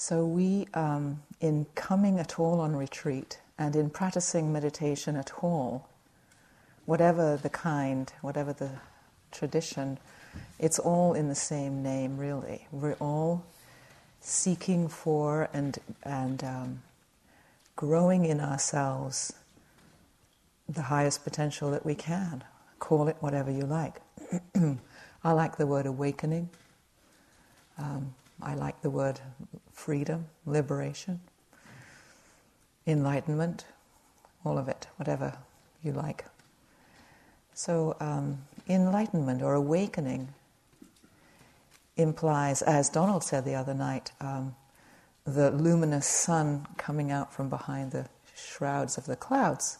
So, we, um, in coming at all on retreat and in practicing meditation at all, whatever the kind, whatever the tradition, it's all in the same name, really. We're all seeking for and, and um, growing in ourselves the highest potential that we can. Call it whatever you like. I like the word awakening. Um, I like the word freedom, liberation, enlightenment, all of it, whatever you like. So, um, enlightenment or awakening implies, as Donald said the other night, um, the luminous sun coming out from behind the shrouds of the clouds.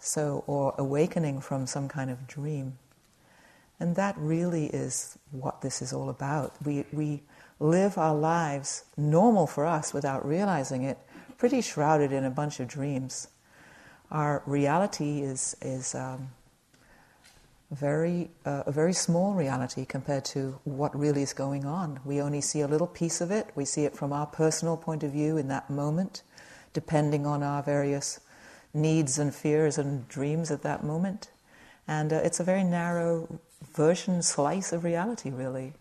So, or awakening from some kind of dream. And that really is what this is all about. We, we live our lives normal for us without realizing it, pretty shrouded in a bunch of dreams. Our reality is, is um, very, uh, a very small reality compared to what really is going on. We only see a little piece of it. We see it from our personal point of view in that moment, depending on our various needs and fears and dreams at that moment. And uh, it's a very narrow version, slice of reality, really.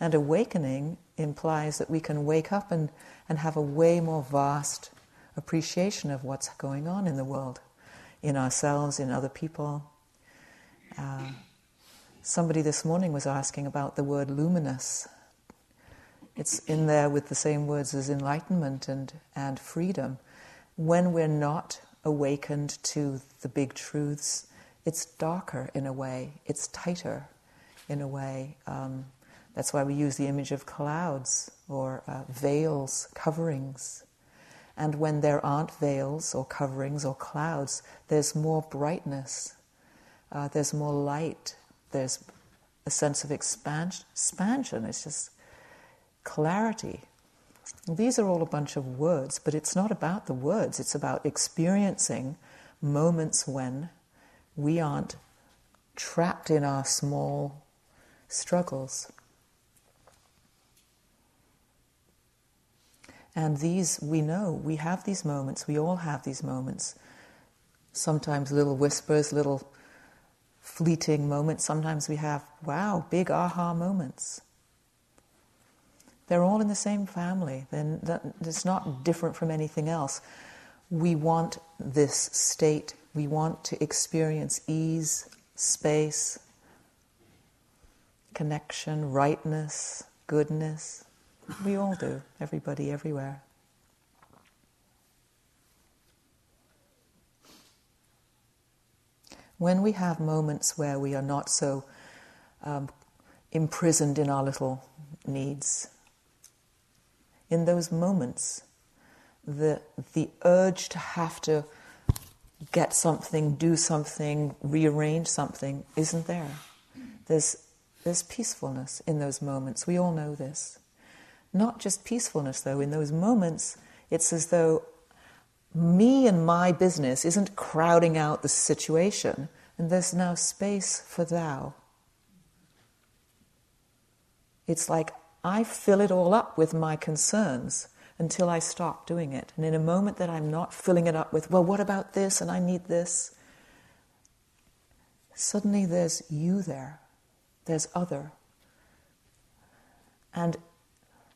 And awakening implies that we can wake up and, and have a way more vast appreciation of what's going on in the world, in ourselves, in other people. Uh, somebody this morning was asking about the word luminous. It's in there with the same words as enlightenment and, and freedom. When we're not awakened to the big truths, it's darker in a way, it's tighter in a way. Um, that's why we use the image of clouds or uh, veils, coverings. And when there aren't veils or coverings or clouds, there's more brightness, uh, there's more light, there's a sense of expansion. expansion. It's just clarity. These are all a bunch of words, but it's not about the words, it's about experiencing moments when we aren't trapped in our small struggles. And these, we know, we have these moments, we all have these moments. Sometimes little whispers, little fleeting moments. Sometimes we have, wow, big aha moments. They're all in the same family. Then it's not different from anything else. We want this state. We want to experience ease, space, connection, rightness, goodness. We all do, everybody, everywhere. When we have moments where we are not so um, imprisoned in our little needs, in those moments, the, the urge to have to get something, do something, rearrange something isn't there. There's, there's peacefulness in those moments. We all know this. Not just peacefulness, though, in those moments, it's as though me and my business isn't crowding out the situation, and there's now space for thou. It's like I fill it all up with my concerns until I stop doing it. And in a moment that I'm not filling it up with, well, what about this and I need this, suddenly there's you there, there's other. And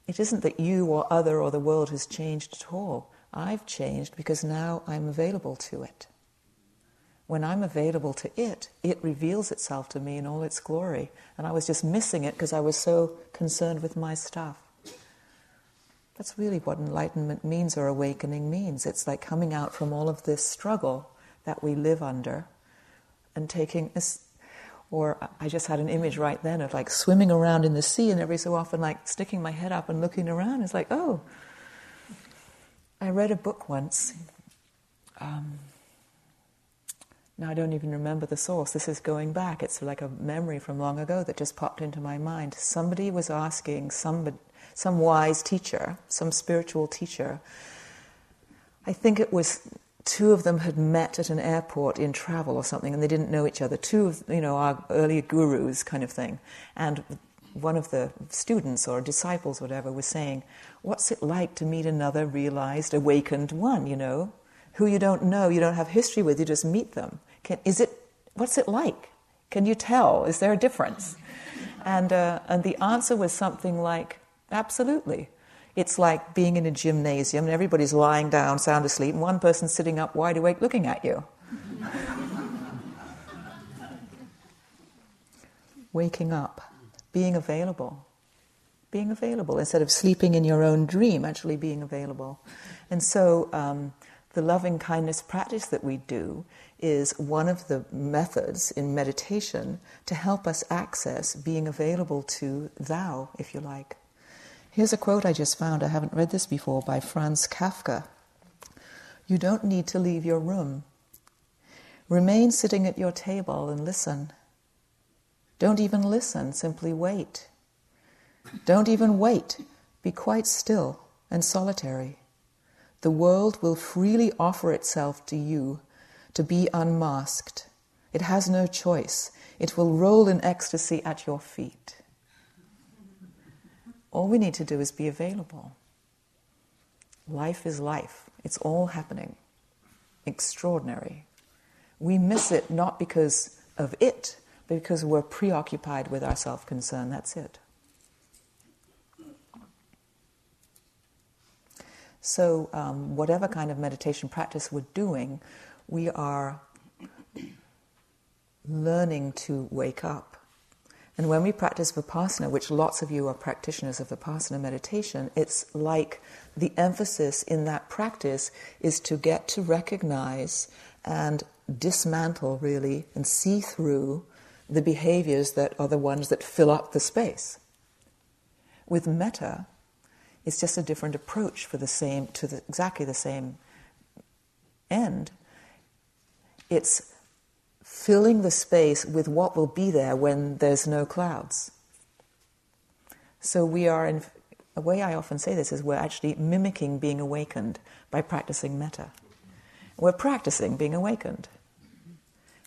it isn't that you or other or the world has changed at all. I've changed because now I'm available to it when I'm available to it, it reveals itself to me in all its glory. And I was just missing it because I was so concerned with my stuff. That's really what enlightenment means or awakening means. It's like coming out from all of this struggle that we live under and taking. Or I just had an image right then of like swimming around in the sea and every so often like sticking my head up and looking around. It's like, oh, I read a book once. Um, now I don't even remember the source. This is going back. It's like a memory from long ago that just popped into my mind. Somebody was asking some, some wise teacher, some spiritual teacher. I think it was two of them had met at an airport in travel or something, and they didn't know each other. Two of you know our earlier gurus, kind of thing. And one of the students or disciples, whatever, was saying, What's it like to meet another realized, awakened one, you know, who you don't know, you don't have history with, you just meet them? Can, is it, what's it like? Can you tell? Is there a difference? And, uh, and the answer was something like, Absolutely. It's like being in a gymnasium and everybody's lying down, sound asleep, and one person sitting up wide awake looking at you. Waking up, being available. Being available instead of sleeping in your own dream, actually being available. And so, um, the loving kindness practice that we do is one of the methods in meditation to help us access being available to thou, if you like. Here's a quote I just found. I haven't read this before by Franz Kafka. You don't need to leave your room. Remain sitting at your table and listen. Don't even listen, simply wait. Don't even wait. Be quite still and solitary. The world will freely offer itself to you to be unmasked. It has no choice. It will roll in ecstasy at your feet. All we need to do is be available. Life is life, it's all happening. Extraordinary. We miss it not because of it, but because we're preoccupied with our self concern. That's it. So, um, whatever kind of meditation practice we're doing, we are learning to wake up and when we practice Vipassana, which lots of you are practitioners of Vipassana meditation, it's like the emphasis in that practice is to get to recognize and dismantle, really, and see through the behaviors that are the ones that fill up the space. With metta, it's just a different approach for the same, to the, exactly the same end. It's filling the space with what will be there when there's no clouds. So we are, in a way I often say this is we're actually mimicking being awakened by practicing metta. We're practicing being awakened.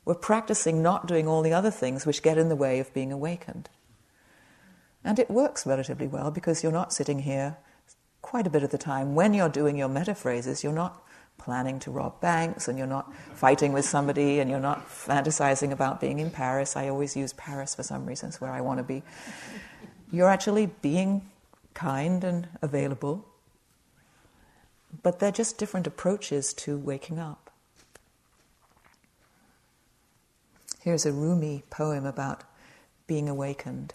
We're practicing not doing all the other things which get in the way of being awakened. And it works relatively well because you're not sitting here quite a bit of the time. When you're doing your metta phrases, you're not planning to rob banks and you're not fighting with somebody and you're not fantasizing about being in Paris. I always use Paris for some reasons where I want to be. You're actually being kind and available, but they're just different approaches to waking up. Here's a Rumi poem about being awakened,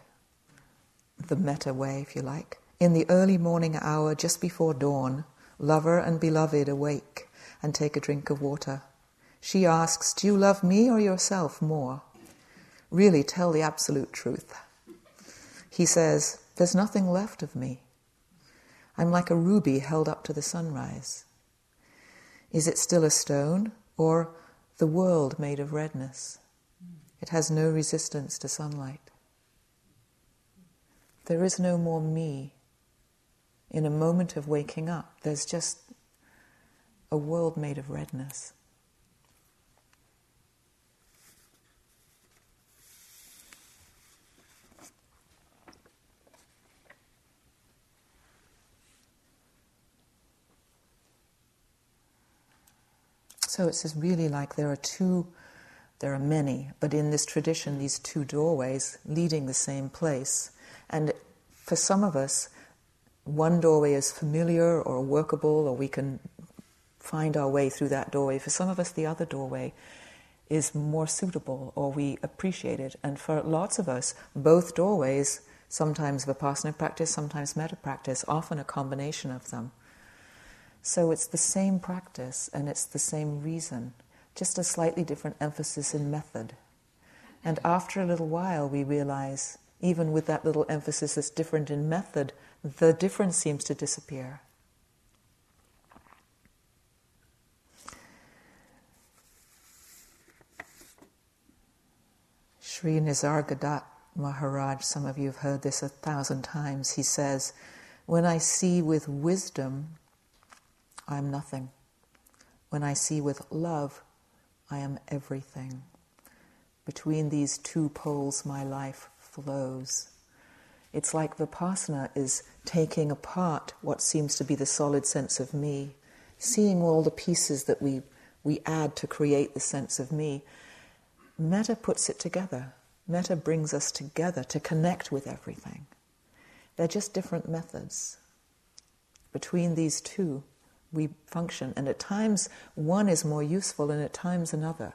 the metta way, if you like. In the early morning hour, just before dawn, lover and beloved awake and take a drink of water. She asks, Do you love me or yourself more? Really, tell the absolute truth. He says, There's nothing left of me. I'm like a ruby held up to the sunrise. Is it still a stone or the world made of redness? It has no resistance to sunlight. There is no more me. In a moment of waking up, there's just a world made of redness. So it's really like there are two, there are many, but in this tradition, these two doorways leading the same place. And for some of us, one doorway is familiar or workable, or we can find our way through that doorway. For some of us, the other doorway is more suitable or we appreciate it. And for lots of us, both doorways, sometimes Vipassana practice, sometimes metta practice, often a combination of them. So it's the same practice and it's the same reason, just a slightly different emphasis in method. And after a little while, we realize, even with that little emphasis that's different in method, the difference seems to disappear. Sri Nisargadatta Maharaj, some of you have heard this a thousand times, he says, When I see with wisdom, I am nothing. When I see with love, I am everything. Between these two poles, my life flows. It's like Vipassana is taking apart what seems to be the solid sense of me, seeing all the pieces that we, we add to create the sense of me. Metta puts it together. Metta brings us together to connect with everything. They're just different methods. Between these two, we function, and at times one is more useful, and at times another.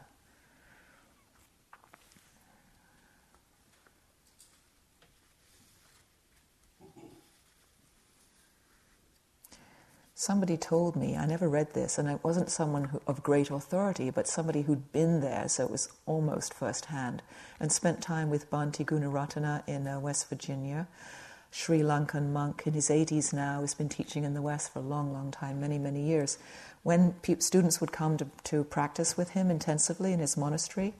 Somebody told me, I never read this, and it wasn't someone who, of great authority, but somebody who'd been there, so it was almost firsthand, and spent time with Bhante Gunaratana in uh, West Virginia. Sri Lankan monk in his 80s now, who's been teaching in the West for a long, long time, many, many years. When pe- students would come to, to practice with him intensively in his monastery,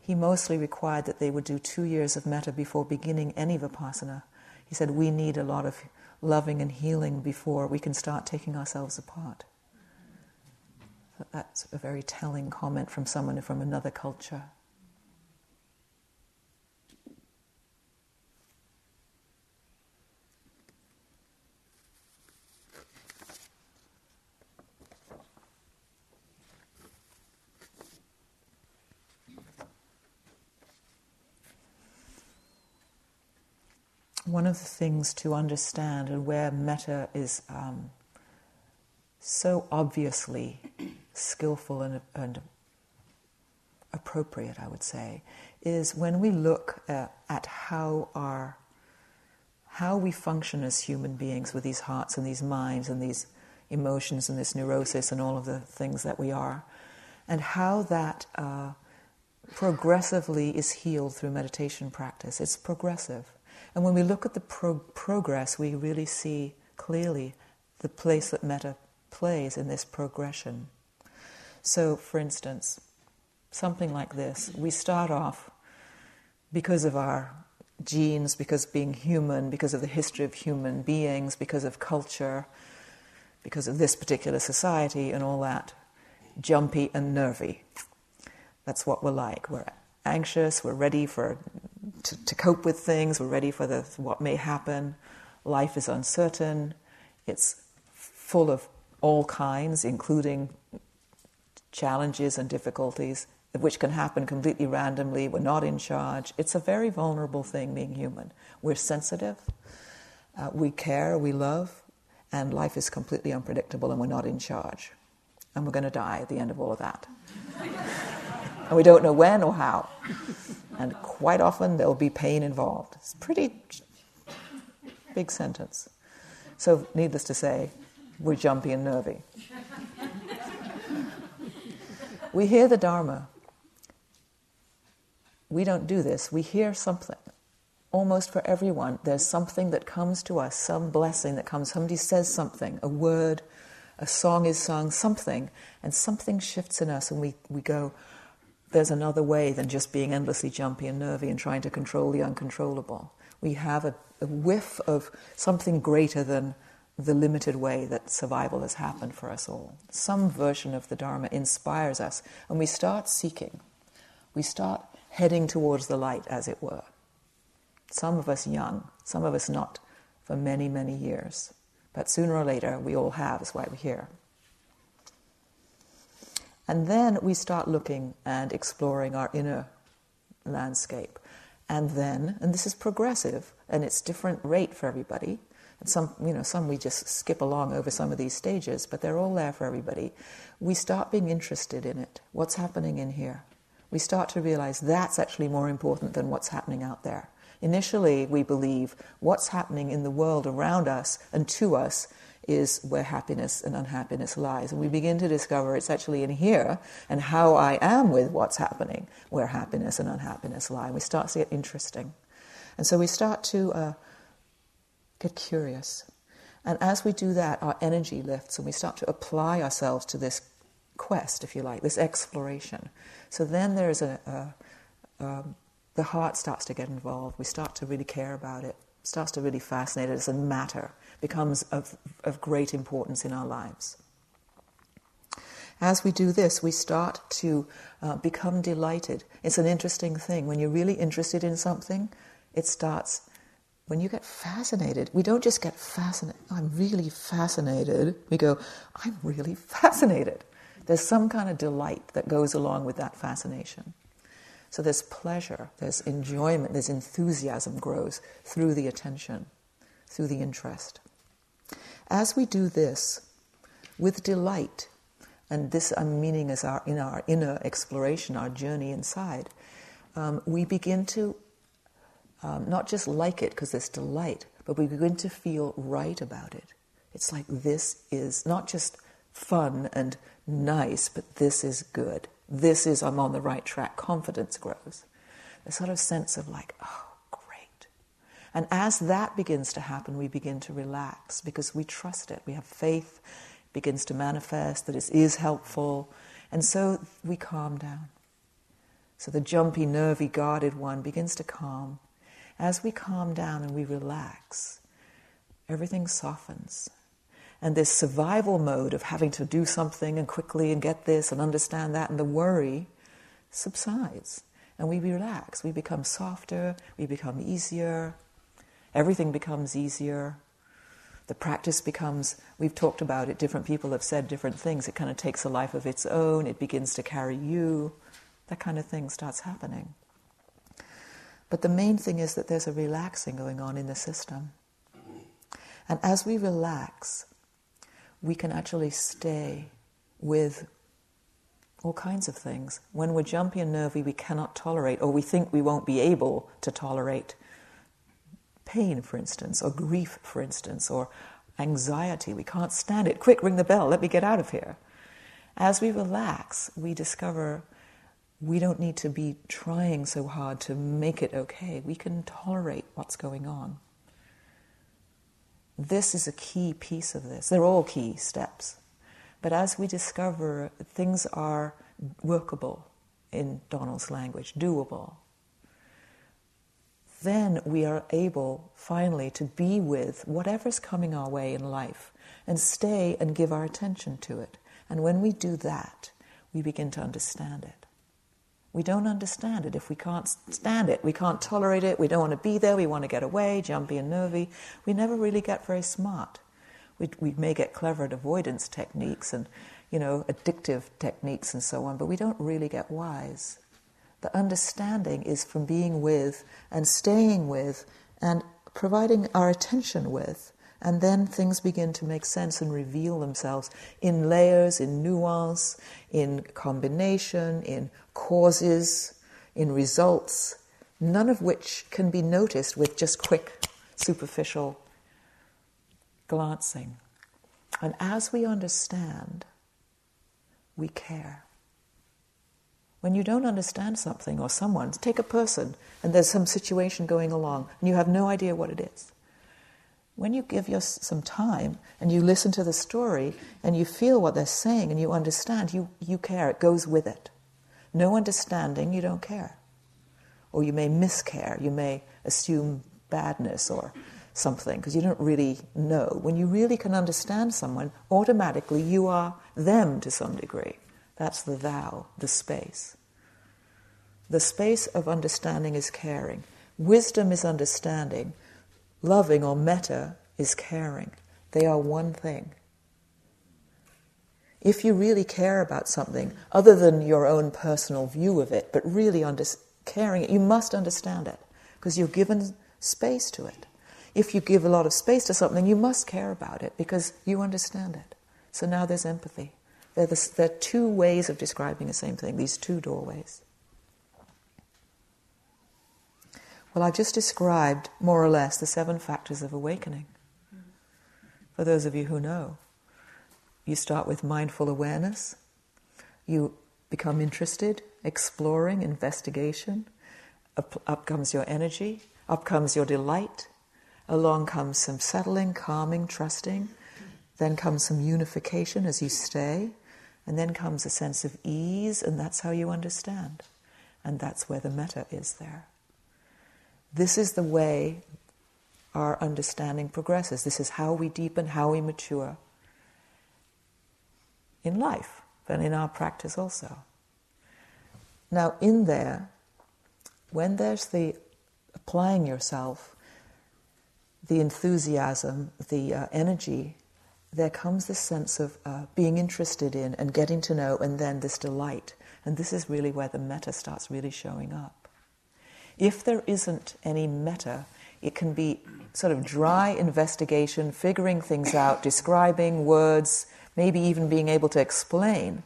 he mostly required that they would do two years of metta before beginning any vipassana. He said, We need a lot of loving and healing before we can start taking ourselves apart. That's a very telling comment from someone from another culture. One of the things to understand and where metta is um, so obviously skillful and, and, appropriate, I would say, is when we look at, at how our how we function as human beings with these hearts and these minds and these emotions and this neurosis and all of the things that we are, and how that uh, progressively is healed through meditation practice. It's progressive. And when we look at the pro- progress, we really see clearly the place that metta plays in this progression. So, for instance, something like this we start off because of our genes, because being human, because of the history of human beings, because of culture, because of this particular society and all that, jumpy and nervy. That's what we're like. We're anxious, we're ready for to, to cope with things, we're ready for the, what may happen. Life is uncertain, it's full of all kinds, including challenges and difficulties, which can happen completely randomly. We're not in charge. It's a very vulnerable thing being human. We're sensitive, uh, we care, we love, and life is completely unpredictable and we're not in charge. And we're going to die at the end of all of that. and we don't know when or how and quite often there'll be pain involved. It's a pretty big sentence. So, needless to say, we're jumpy and nervy. we hear the Dharma. We don't do this. We hear something. Almost for everyone, there's something that comes to us, some blessing that comes. Somebody says something, a word, a song is sung, something, and something shifts in us, and we, we go, there's another way than just being endlessly jumpy and nervy and trying to control the uncontrollable. We have a, a whiff of something greater than the limited way that survival has happened for us all. Some version of the Dharma inspires us, and we start seeking. We start heading towards the light, as it were. Some of us young, some of us not for many, many years. But sooner or later, we all have, is why we're here. And then we start looking and exploring our inner landscape. And then, and this is progressive, and it's different rate for everybody. And some, you know, some we just skip along over some of these stages, but they're all there for everybody. We start being interested in it. What's happening in here? We start to realize that's actually more important than what's happening out there. Initially, we believe what's happening in the world around us and to us is where happiness and unhappiness lies. And we begin to discover it's actually in here and how I am with what's happening where happiness and unhappiness lie. And we start to get interesting. And so we start to uh, get curious. And as we do that, our energy lifts and we start to apply ourselves to this quest, if you like, this exploration. So then there's a, a um, the heart starts to get involved. We start to really care about it, starts to really fascinate us and matter becomes of, of great importance in our lives. As we do this, we start to uh, become delighted. It's an interesting thing. When you're really interested in something, it starts when you get fascinated, we don't just get fascinated, I'm really fascinated. We go, I'm really fascinated. There's some kind of delight that goes along with that fascination. So there's pleasure, there's enjoyment, there's enthusiasm grows through the attention, through the interest. As we do this with delight, and this I'm meaning as our in our inner exploration, our journey inside, um, we begin to um, not just like it because it's delight, but we begin to feel right about it. It's like this is not just fun and nice, but this is good. This is, I'm on the right track. Confidence grows. A sort of sense of like, oh. And as that begins to happen, we begin to relax because we trust it. We have faith, it begins to manifest that it is helpful. And so we calm down. So the jumpy, nervy, guarded one begins to calm. As we calm down and we relax, everything softens. And this survival mode of having to do something and quickly and get this and understand that and the worry subsides. And we relax. We become softer, we become easier, everything becomes easier. The practice becomes, we've talked about it, different people have said different things. It kind of takes a life of its own, it begins to carry you. That kind of thing starts happening. But the main thing is that there's a relaxing going on in the system. And as we relax, we can actually stay with all kinds of things. When we're jumpy and nervy, we cannot tolerate, or we think we won't be able to tolerate pain, for instance, or grief, for instance, or anxiety. We can't stand it. Quick, ring the bell, let me get out of here. As we relax, we discover we don't need to be trying so hard to make it okay. We can tolerate what's going on. This is a key piece of this. They're all key steps. But as we discover things are workable, in Donald's language, doable, then we are able finally to be with whatever's coming our way in life and stay and give our attention to it. And when we do that, we begin to understand it. We don't understand it if we can't stand it. We can't tolerate it. We don't want to be there. We want to get away, jumpy and nervy. We never really get very smart. We, we may get clever at avoidance techniques and, you know, addictive techniques and so on, but we don't really get wise. The understanding is from being with and staying with and providing our attention with and then things begin to make sense and reveal themselves in layers, in nuance, in combination, in causes, in results, none of which can be noticed with just quick, superficial glancing. And as we understand, we care. When you don't understand something or someone, take a person and there's some situation going along and you have no idea what it is. When you give your, some time and you listen to the story and you feel what they're saying and you understand, you, you care. It goes with it. No understanding, you don't care. Or you may miscare, you may assume badness or something because you don't really know. When you really can understand someone, automatically you are them to some degree. That's the thou, the space. The space of understanding is caring. Wisdom is understanding. Loving or metta is caring. They are one thing. If you really care about something, other than your own personal view of it, but really under, caring it, you must understand it because you're given space to it. If you give a lot of space to something, you must care about it because you understand it. So now there's empathy. There are, there are two ways of describing the same thing, these two doorways. Well, I've just described, more or less, the seven factors of awakening. For those of you who know, you start with mindful awareness, you become interested, exploring, investigation. Up, up comes your energy, up comes your delight, along comes some settling, calming, trusting. Then comes some unification as you stay, and then comes a sense of ease, and that's how you understand. And that's where the metta is there. This is the way our understanding progresses. This is how we deepen, how we mature in life, but in our practice also. Now, in there, when there's the applying yourself, the enthusiasm, the uh, energy, there comes this sense of uh, being interested in and getting to know, and then this delight. And this is really where the metta starts really showing up. If there isn't any metta, it can be sort of dry investigation, figuring things out, describing words, maybe even being able to explain.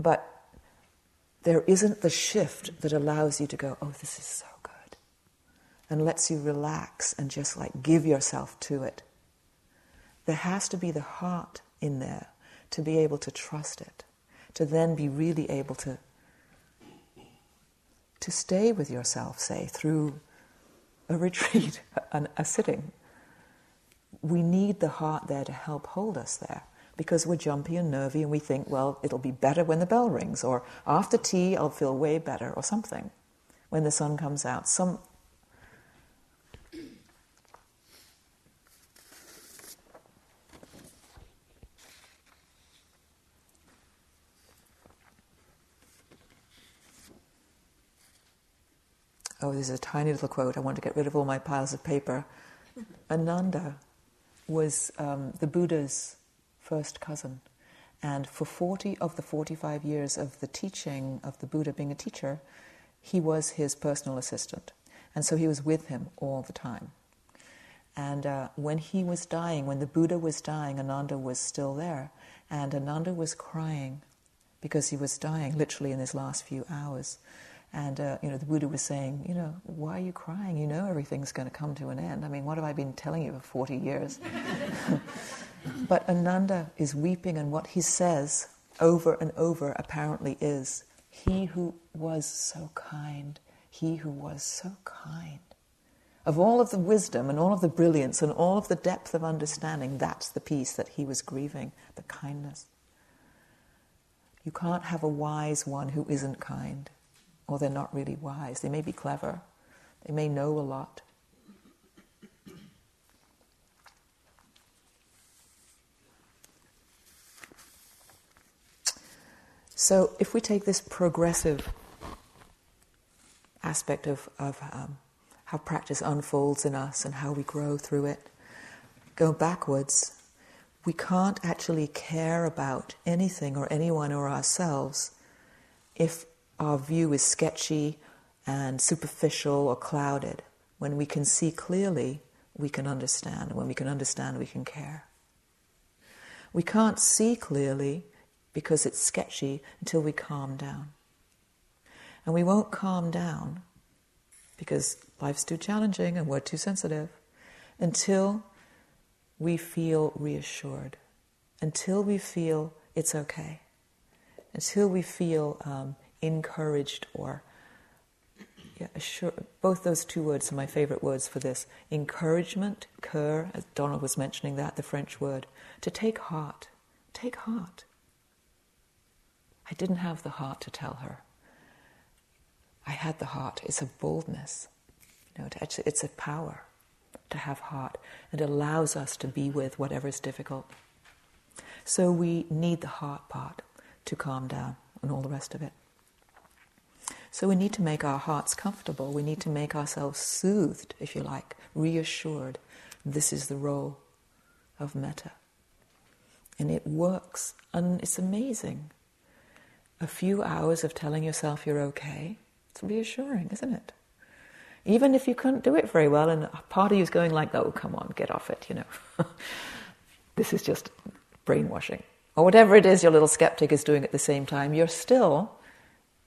But there isn't the shift that allows you to go, oh, this is so good, and lets you relax and just like give yourself to it. There has to be the heart in there to be able to trust it, to then be really able to, to stay with yourself, say, through a retreat, a, a sitting. We need the heart there to help hold us there because we're jumpy and nervy and we think, well, it'll be better when the bell rings, or after tea, I'll feel way better, or something when the sun comes out. Some Oh, this is a tiny little quote. I want to get rid of all my piles of paper. Ananda was um, the Buddha's first cousin. And for 40 of the 45 years of the teaching of the Buddha being a teacher, he was his personal assistant. And so he was with him all the time. And uh, when he was dying, when the Buddha was dying, Ananda was still there. And Ananda was crying because he was dying literally in his last few hours. And uh, you know, the Buddha was saying, you know, why are you crying? You know everything's going to come to an end. I mean, what have I been telling you for 40 years? But Ananda is weeping, and what he says over and over apparently is He who was so kind, He who was so kind. Of all of the wisdom and all of the brilliance and all of the depth of understanding, that's the piece that he was grieving the kindness. You can't have a wise one who isn't kind, or they're not really wise. They may be clever, they may know a lot, So, if we take this progressive aspect of, of um, how practice unfolds in us and how we grow through it, go backwards, we can't actually care about anything or anyone or ourselves if our view is sketchy and superficial or clouded. When we can see clearly, we can understand. When we can understand, we can care. We can't see clearly because it's sketchy until we calm down. And we won't calm down because life's too challenging and we're too sensitive until we feel reassured, until we feel it's okay, until we feel um, encouraged or yeah, assured. Both those two words are my favorite words for this. Encouragement, cœur, as Donald was mentioning that, the French word, to take heart. Take heart. I didn't have the heart to tell her. I had the heart. It's a boldness. You know, it's a power to have heart. It allows us to be with whatever is difficult. So we need the heart part to calm down and all the rest of it. So we need to make our hearts comfortable. We need to make ourselves soothed, if you like, reassured. This is the role of metta. And it works, and it's amazing a few hours of telling yourself you're okay, it's reassuring, isn't it? Even if you couldn't do it very well, and a part of you is going like, "Oh, come on, get off it," you know. this is just brainwashing, or whatever it is your little skeptic is doing at the same time. You're still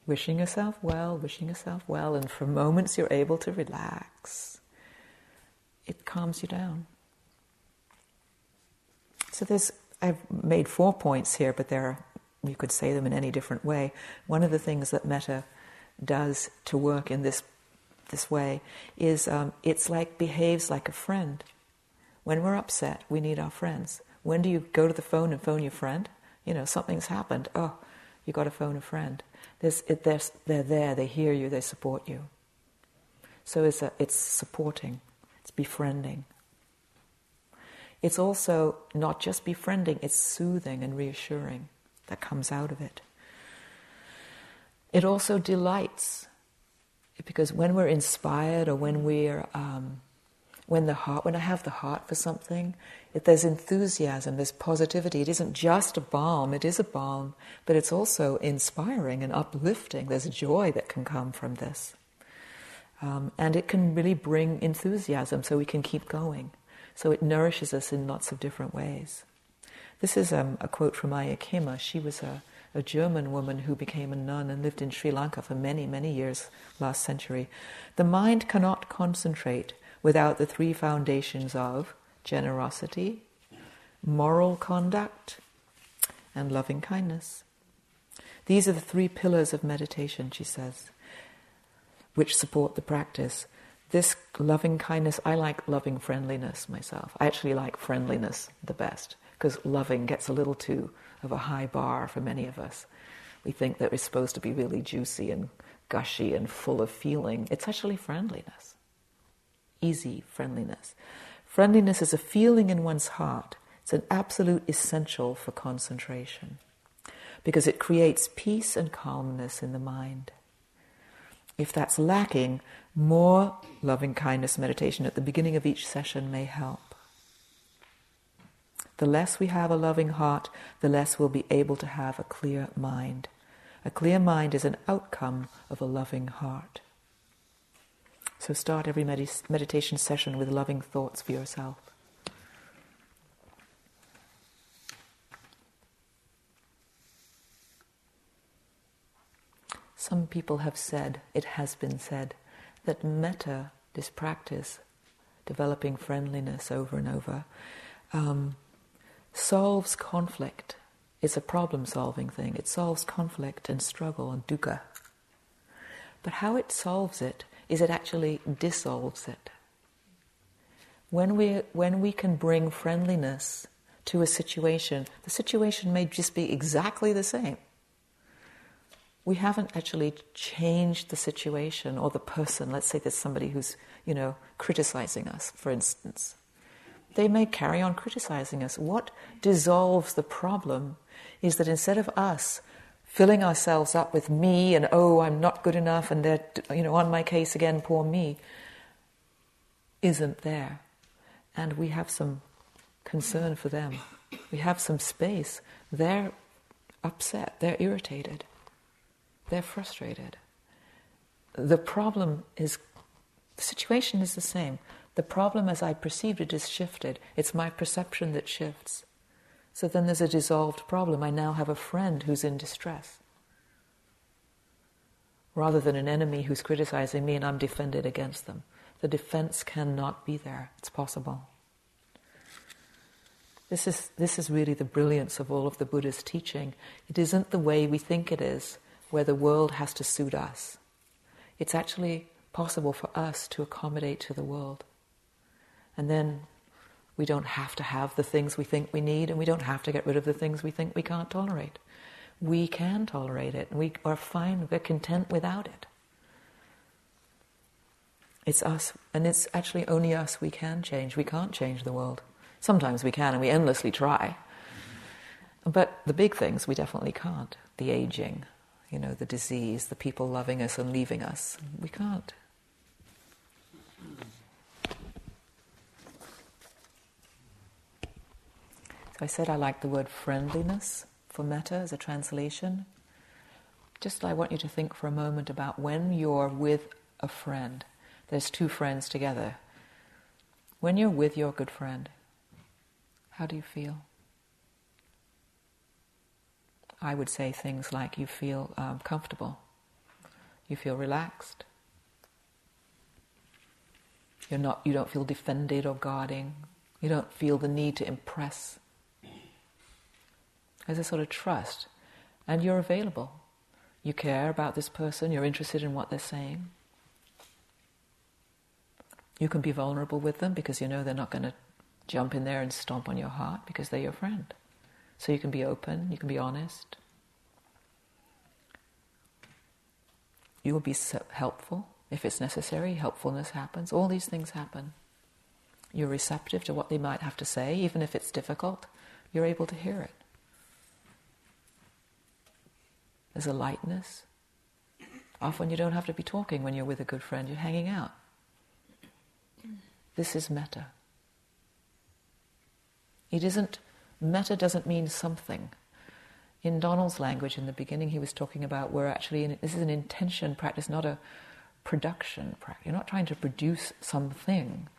wishing yourself well, wishing yourself well, and for moments you're able to relax. It calms you down. So there's I've made four points here, but there are you could say them in any different way. One of the things that metta does to work in this this way is um, it's like behaves like a friend. When we're upset, we need our friends. When do you go to the phone and phone your friend? You know, something's happened. Oh, you got to phone a friend. It, they're, they're there, they hear you, they support you. So it's, a, it's supporting, it's befriending. It's also not just befriending, it's soothing and reassuring that comes out of it. It also delights, because when we're inspired or when we're um, when the heart, when I have the heart for something, if there's enthusiasm, there's positivity. It isn't just a balm, it is a balm, but it's also inspiring and uplifting. There's joy that can come from this. Um, and it can really bring enthusiasm so we can keep going. So it nourishes us in lots of different ways. This is um, a quote from Ayya Khema. She was a, a German woman who became a nun and lived in Sri Lanka for many, many years last century. The mind cannot concentrate without the three foundations of generosity, moral conduct, and loving kindness. These are the three pillars of meditation, she says, which support the practice. This loving kindness, I like loving friendliness myself. I actually like friendliness the best because loving gets a little too of a high bar for many of us. We think that it's supposed to be really juicy and gushy and full of feeling. It's actually friendliness easy friendliness. Friendliness is a feeling in one's heart. It's an absolute essential for concentration because it creates peace and calmness in the mind. If that's lacking, more loving kindness meditation at the beginning of each session may help. The less we have a loving heart, the less we'll be able to have a clear mind. A clear mind is an outcome of a loving heart. So start every med- meditation session with loving thoughts for yourself. Some people have said, it has been said, that metta, this practice, developing friendliness over and over, um, solves conflict. It's a problem solving thing. It solves conflict and struggle and dukkha. But how it solves it is it actually dissolves it. When we, when we can bring friendliness to a situation, the situation may just be exactly the same. We haven't actually changed the situation or the person. Let's say there's somebody who's, you know, criticizing us, for instance. They may carry on criticizing us. What dissolves the problem is that instead of us filling ourselves up with me and oh i'm not good enough and they're you know on my case again poor me isn't there. And we have some concern for them. We have some space. They're upset. They're irritated. They're frustrated. The problem is the situation is the same. The problem as i perceived it is shifted. It's my perception that shifts so then there's a dissolved problem. I now have a friend who's in distress. Rather than an enemy who's criticizing me and I'm defended against them. The defense cannot be there. It's possible. This is, this is really the brilliance of all of the Buddha's teaching. It isn't the way we think it is, where the world has to suit us. It's actually possible for us to accommodate to the world. And then we don't have to have the things we think we need, and we don't have to get rid of the things we think we can't tolerate. We can tolerate it, and we are fine, we're content without it. It's us, and it's actually only us we can change. We can't change the world. Sometimes we can, and we endlessly try. But the big things we definitely can't. The aging, you know, the disease, the people loving us and leaving us. We can't. So I said I like the word friendliness for metta as a translation. Just I want you to think for a moment about when you're with a friend. There's two friends together. When you're with your good friend, how do you feel? I would say things like you feel um, comfortable, you feel relaxed, you're not, you don't feel defended or guarding, you don't feel the need to impress there's a sort of trust, and you're available. You care about this person, you're interested in what they're saying. You can be vulnerable with them because you know they're not going to jump in there and stomp on your heart because they're your friend. So you can be open, you can be honest. You will be helpful if it's necessary, helpfulness happens. All these things happen. You're receptive to what they might have to say, even if it's difficult, you're able to hear it. There's a lightness. Often you don't have to be talking when you're with a good friend, you're hanging out. This is metta. It isn't, metta doesn't mean something. In Donald's language, in the beginning, he was talking about we're actually, in, this is an intention practice, not a production practice. You're not trying to produce something.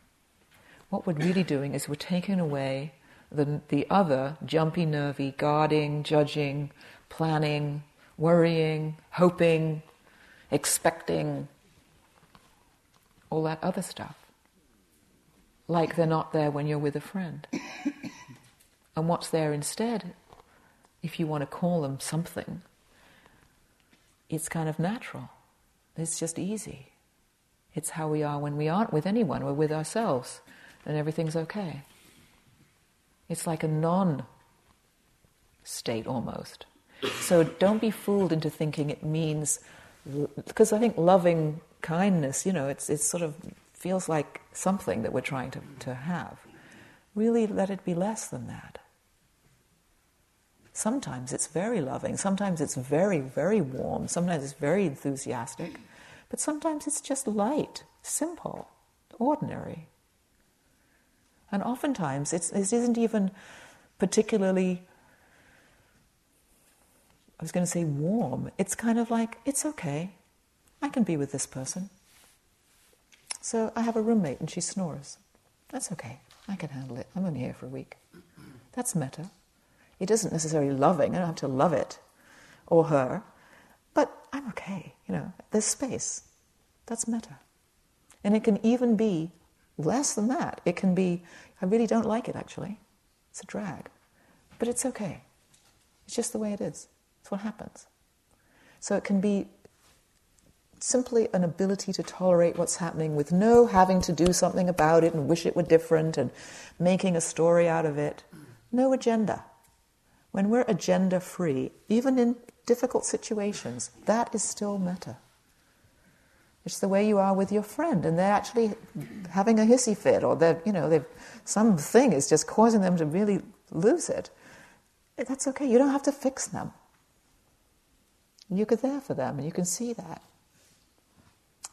What we're really doing is we're taking away the, the other jumpy, nervy, guarding, judging, planning, worrying, hoping, expecting, all that other stuff. Like they're not there when you're with a friend. and what's there instead, if you want to call them something, it's kind of natural. It's just easy. It's how we are when we aren't with anyone, we're with ourselves, and everything's okay. It's like a non state almost. So don't be fooled into thinking it means, because I think loving kindness, you know, it's, it's sort of feels like something that we're trying to, to have. Really let it be less than that. Sometimes it's very loving, sometimes it's very, very warm, sometimes it's very enthusiastic, but sometimes it's just light, simple, ordinary. And oftentimes it's, it isn't even particularly, I was going to say warm. It's kind of like, it's okay. I can be with this person. So I have a roommate and she snores. That's okay. I can handle it. I'm only here for a week. That's metta. It isn't necessarily loving. I don't have to love it or her, but I'm okay. You know, there's space. That's metta. And it can even be less than that. It can be, I really don't like it actually. It's a drag. But it's okay. It's just the way it is. It's what happens. So it can be simply an ability to tolerate what's happening with no having to do something about it and wish it were different and making a story out of it. No agenda. When we're agenda free, even in difficult situations, that is still metta. It's the way you are with your friend, and they're actually having a hissy fit, or they're, you know, they've, something is just causing them to really lose it. That's okay. You don't have to fix them. You're there for them, and you can see that.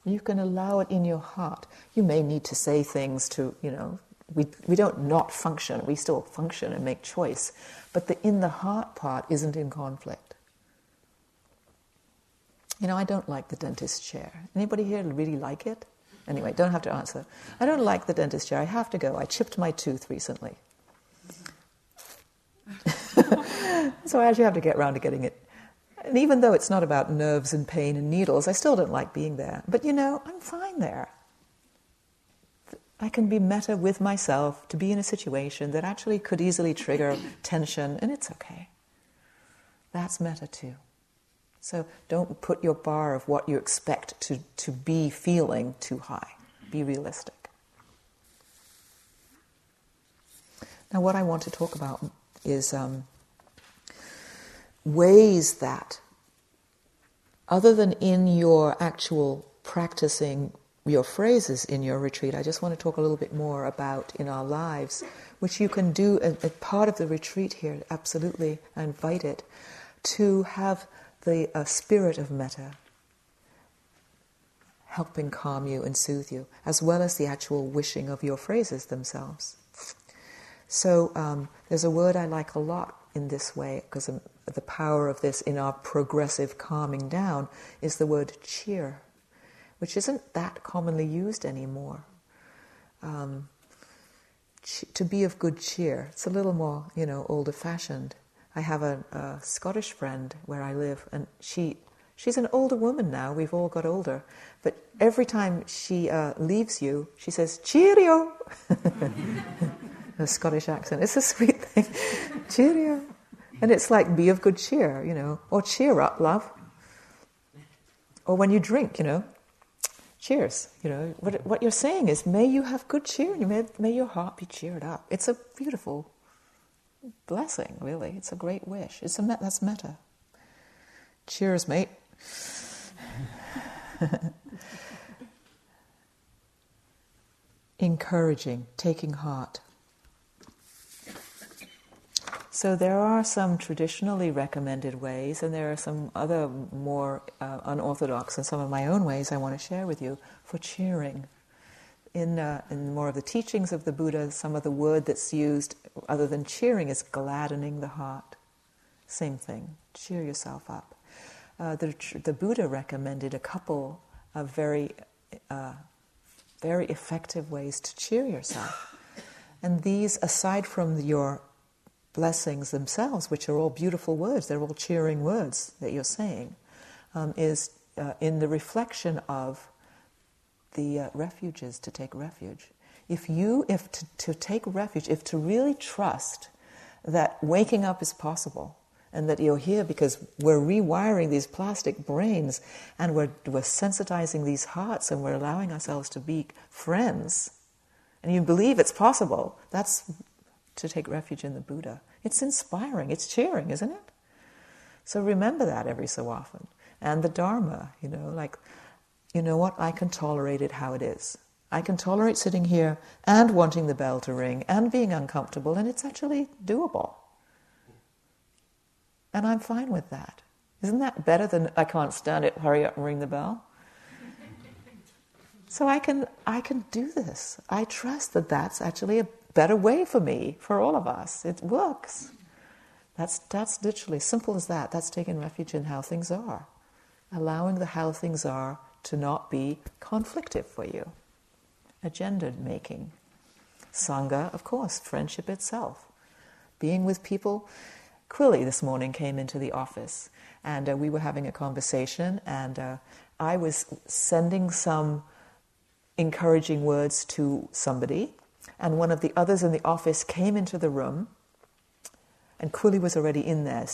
You can allow it in your heart. You may need to say things to, you know, we, we don't not function, we still function and make choice. But the in the heart part isn't in conflict. You know, I don't like the dentist chair. Anybody here really like it? Anyway, don't have to answer. I don't like the dentist chair. I have to go. I chipped my tooth recently. so I actually have to get around to getting it and even though it's not about nerves and pain and needles, I still don't like being there. But you know, I'm fine there. I can be metta with myself to be in a situation that actually could easily trigger tension, and it's okay. That's metta too. So don't put your bar of what you expect to, to be feeling too high. Be realistic. Now, what I want to talk about is um, ways that, other than in your actual practicing your phrases in your retreat, I just want to talk a little bit more about in our lives, which you can do as part of the retreat here, absolutely, I invite it, to have the uh, spirit of metta helping calm you and soothe you, as well as the actual wishing of your phrases themselves. So um, there's a word I like a lot in this way, because the power of this in our progressive calming down is the word cheer, which isn't that commonly used anymore. Um, to be of good cheer, it's a little more, you know, older fashioned. I have a, a, Scottish friend where I live, and she she's an older woman now. We've all got older, but every time she uh, leaves you, she says "cheerio." a Scottish accent. It's a sweet thing. cheerio. And it's like, be of good cheer, you know, or cheer up, love. Or when you drink, you know, cheers. You know, what, what you're saying is, may you have good cheer, and may, may your heart be cheered up. It's a beautiful blessing, really. It's a great wish. It's a that's metta. Cheers, mate. Encouraging, taking heart. So there are some traditionally recommended ways, and there are some other more uh, unorthodox and some of my own ways I want to share with you for cheering. in, uh, in more of the teachings of the Buddha, some of the word that's used other than cheering is gladdening the heart. Same thing, cheer yourself up. Uh, the, the Buddha recommended a couple of very, uh, very effective ways to cheer yourself. And these, aside from your blessings themselves, which are all beautiful words, they're all cheering words that you're saying, um, is uh, in the reflection of the uh, refuges to take refuge. If you, if to, to take refuge, if to really trust that waking up is possible, and that you're here because we're rewiring these plastic brains and we're, we're sensitizing these hearts and we're allowing ourselves to be friends, and you believe it's possible, that's to take refuge in the Buddha. It's inspiring, it's cheering, isn't it? So remember that every so often. And the Dharma, you know, like you know what, I can tolerate it how it is. I can tolerate sitting here and wanting the bell to ring and being uncomfortable, and it's actually doable. And I'm fine with that. Isn't that better than I can't stand it, hurry up and ring the bell? So I can, I can do this. I trust that that's actually a better way for me, for all of us. It works. That's, that's literally simple as that. That's taking refuge in how things are, allowing the how things are to not be conflictive for you. Agenda making. Sangha, of course, friendship itself. Being with people. Quilly this morning came into the office and uh, we were having a conversation, and uh, I was sending some encouraging words to somebody, and one of the others in the office came into the room, and Quilly was already in there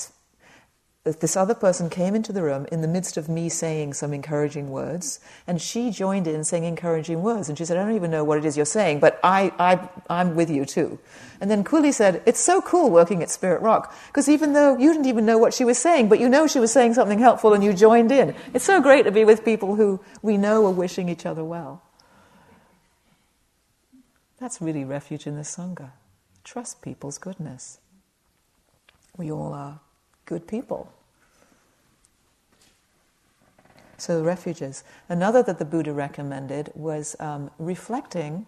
this other person came into the room in the midst of me saying some encouraging words, and she joined in saying encouraging words. And she said, I don't even know what it is you're saying, but I, I, I'm with you too. And then Quilly said, It's so cool working at Spirit Rock, because even though you didn't even know what she was saying, but you know she was saying something helpful and you joined in. It's so great to be with people who we know are wishing each other well. That's really refuge in the Sangha. Trust people's goodness. We all are good people. So, refuges. Another that the Buddha recommended was um, reflecting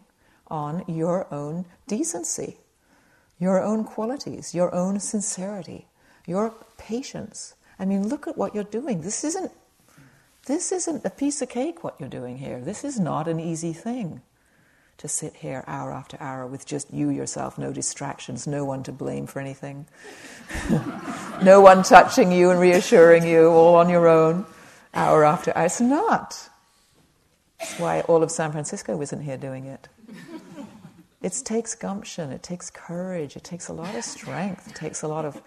on your own decency, your own qualities, your own sincerity, your patience. I mean, look at what you're doing. This isn't, this isn't a piece of cake, what you're doing here. This is not an easy thing to sit here hour after hour with just you yourself, no distractions, no one to blame for anything, no one touching you and reassuring you, all on your own, hour after hour. It's not. That's why all of San Francisco isn't here doing it. It takes gumption, it takes courage, it takes a lot of strength, it takes a lot of,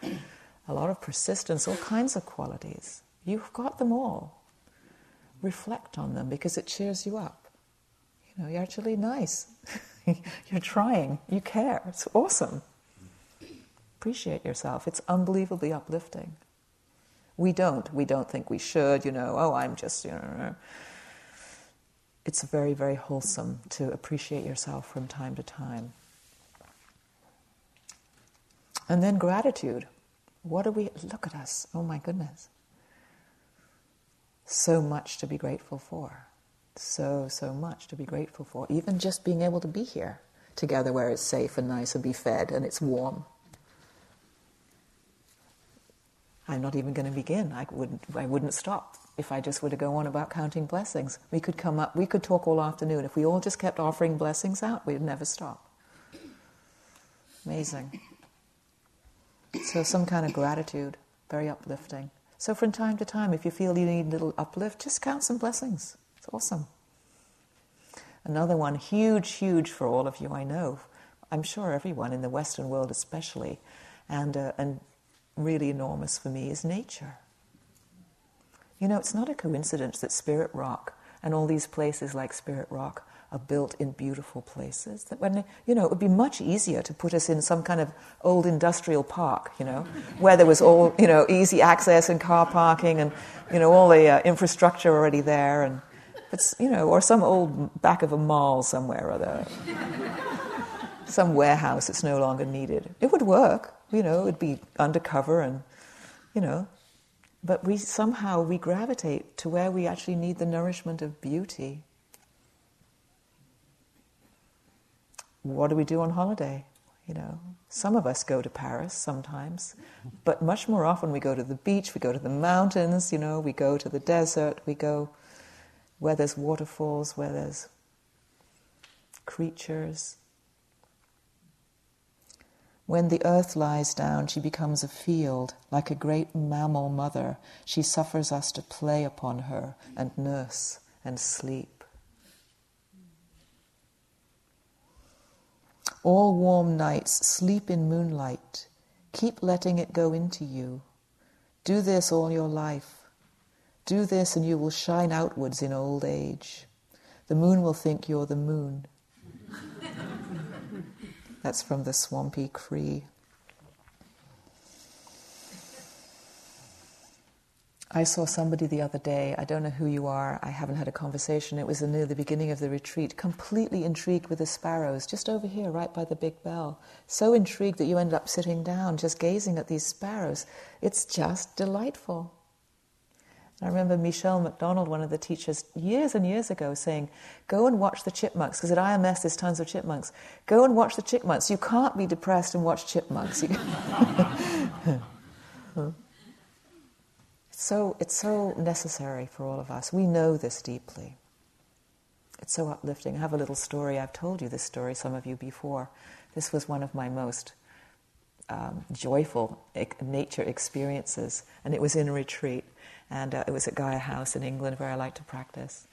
a lot of persistence, all kinds of qualities. You've got them all. Reflect on them because it cheers you up know, you're actually nice. you're trying. You care. It's awesome. Appreciate yourself. It's unbelievably uplifting. We don't. We don't think we should, you know, oh, I'm just, you know. It's very, very wholesome to appreciate yourself from time to time. And then gratitude. What do we, look at us, oh my goodness. So much to be grateful for so, so much to be grateful for. Even just being able to be here together where it's safe and nice and be fed and it's warm. I'm not even going to begin. I wouldn't, I wouldn't stop if I just were to go on about counting blessings. We could come up, we could talk all afternoon. If we all just kept offering blessings out, we'd never stop. Amazing. So, some kind of gratitude, very uplifting. So, from time to time, if you feel you need a little uplift, just count some blessings. It's awesome. Another one, huge, huge for all of you, I know. I'm sure everyone in the Western world, especially, and, uh, and really enormous for me, is nature. You know, it's not a coincidence that Spirit Rock and all these places like Spirit Rock are built in beautiful places. That when you know, it would be much easier to put us in some kind of old industrial park, you know, where there was all you know easy access and car parking and you know all the uh, infrastructure already there and it's, you know, or some old back of a mall somewhere or other. some warehouse that's no longer needed. It would work, you know, it'd be undercover and, you know, but we somehow we gravitate to where we actually need the nourishment of beauty. what do we do on holiday? You know, some of us go to Paris sometimes, but much more often we go to the beach, we go to the mountains, you know, we go to the desert, we go where there's waterfalls, where there's creatures. When the earth lies down, she becomes a field, like a great mammal mother. She suffers us to play upon her and nurse and sleep. All warm nights, sleep in moonlight. Keep letting it go into you. Do this all your life. Do this and you will shine outwards in old age. The moon will think you're the moon. That's from the Swampy Cree. I saw somebody the other day, I don't know who you are, I haven't had a conversation, it was near the beginning of the retreat, completely intrigued with the sparrows, just over here, right by the big bell. So intrigued that you ended up sitting down, just gazing at these sparrows. It's just delightful. I remember Michele McDonald, one of the teachers, years and years ago saying, Go and watch the chipmunks, because at IMS there's tons of chipmunks. Go and watch the chipmunks. You can't be depressed and watch chipmunks. So it's so necessary for all of us. We know this deeply. It's so uplifting. I have a little story. I've told you this story, some of you before. This was one of my most um, joyful nature experiences, and it was in a retreat, and uh, it was at Gaia House in England where I like to practice.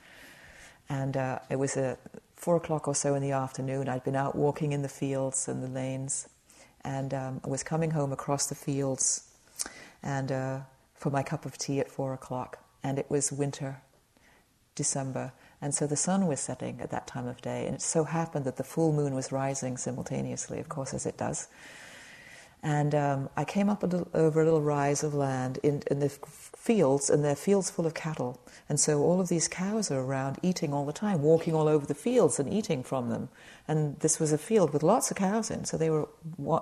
And uh, it was at four o'clock or so in the afternoon. I'd been out walking in the fields and the lanes, and um, I was coming home across the fields, and uh, for my cup of tea at four o'clock, and it was winter, December, and so the sun was setting at that time of day, and it so happened that the full moon was rising simultaneously, of course, as it does. And um, I came up a little, over a little rise of land in, in the fields, and they're fields full of cattle. And so all of these cows are around eating all the time, walking all over the fields and eating from them. And this was a field with lots of cows in, so they were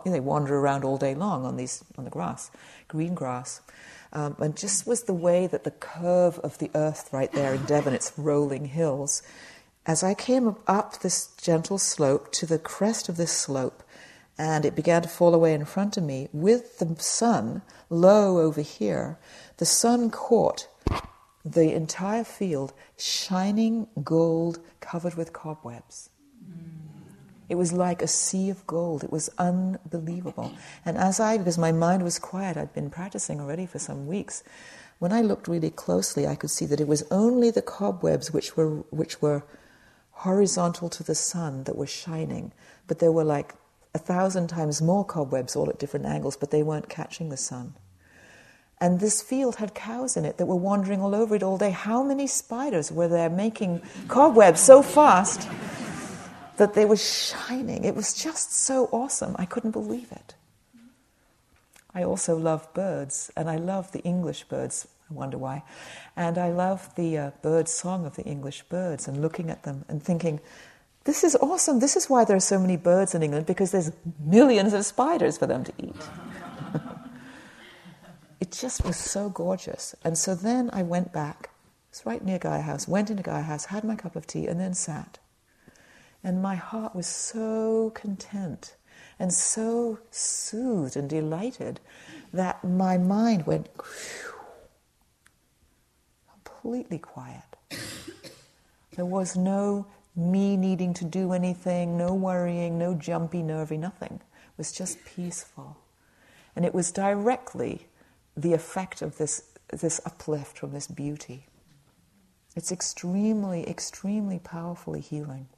they wander around all day long on these on the grass, green grass. Um, and just was the way that the curve of the earth right there in Devon, its rolling hills, as I came up this gentle slope to the crest of this slope, and it began to fall away in front of me, with the sun low over here, the sun caught the entire field shining gold covered with cobwebs. It was like a sea of gold. It was unbelievable. And as I, because my mind was quiet, I'd been practicing already for some weeks. When I looked really closely, I could see that it was only the cobwebs which were which were horizontal to the sun that were shining, but there were like a thousand times more cobwebs all at different angles, but they weren't catching the sun. And this field had cows in it that were wandering all over it all day. How many spiders were there making cobwebs so fast that they were shining. It was just so awesome. I couldn't believe it. I also love birds, and I love the English birds. I wonder why. And I love the uh, bird song of the English birds and looking at them and thinking, this is awesome. This is why there are so many birds in England because there's millions of spiders for them to eat. it just was so gorgeous. And so then I went back. It's right near Gaia House. Went into Gaia House, had my cup of tea, and then sat. And my heart was so content and so soothed and delighted that my mind went completely quiet. There was no me needing to do anything, no worrying, no jumpy, nervy, nothing. It was just peaceful. And it was directly the effect of this, this uplift from this beauty. It's extremely, extremely powerfully healing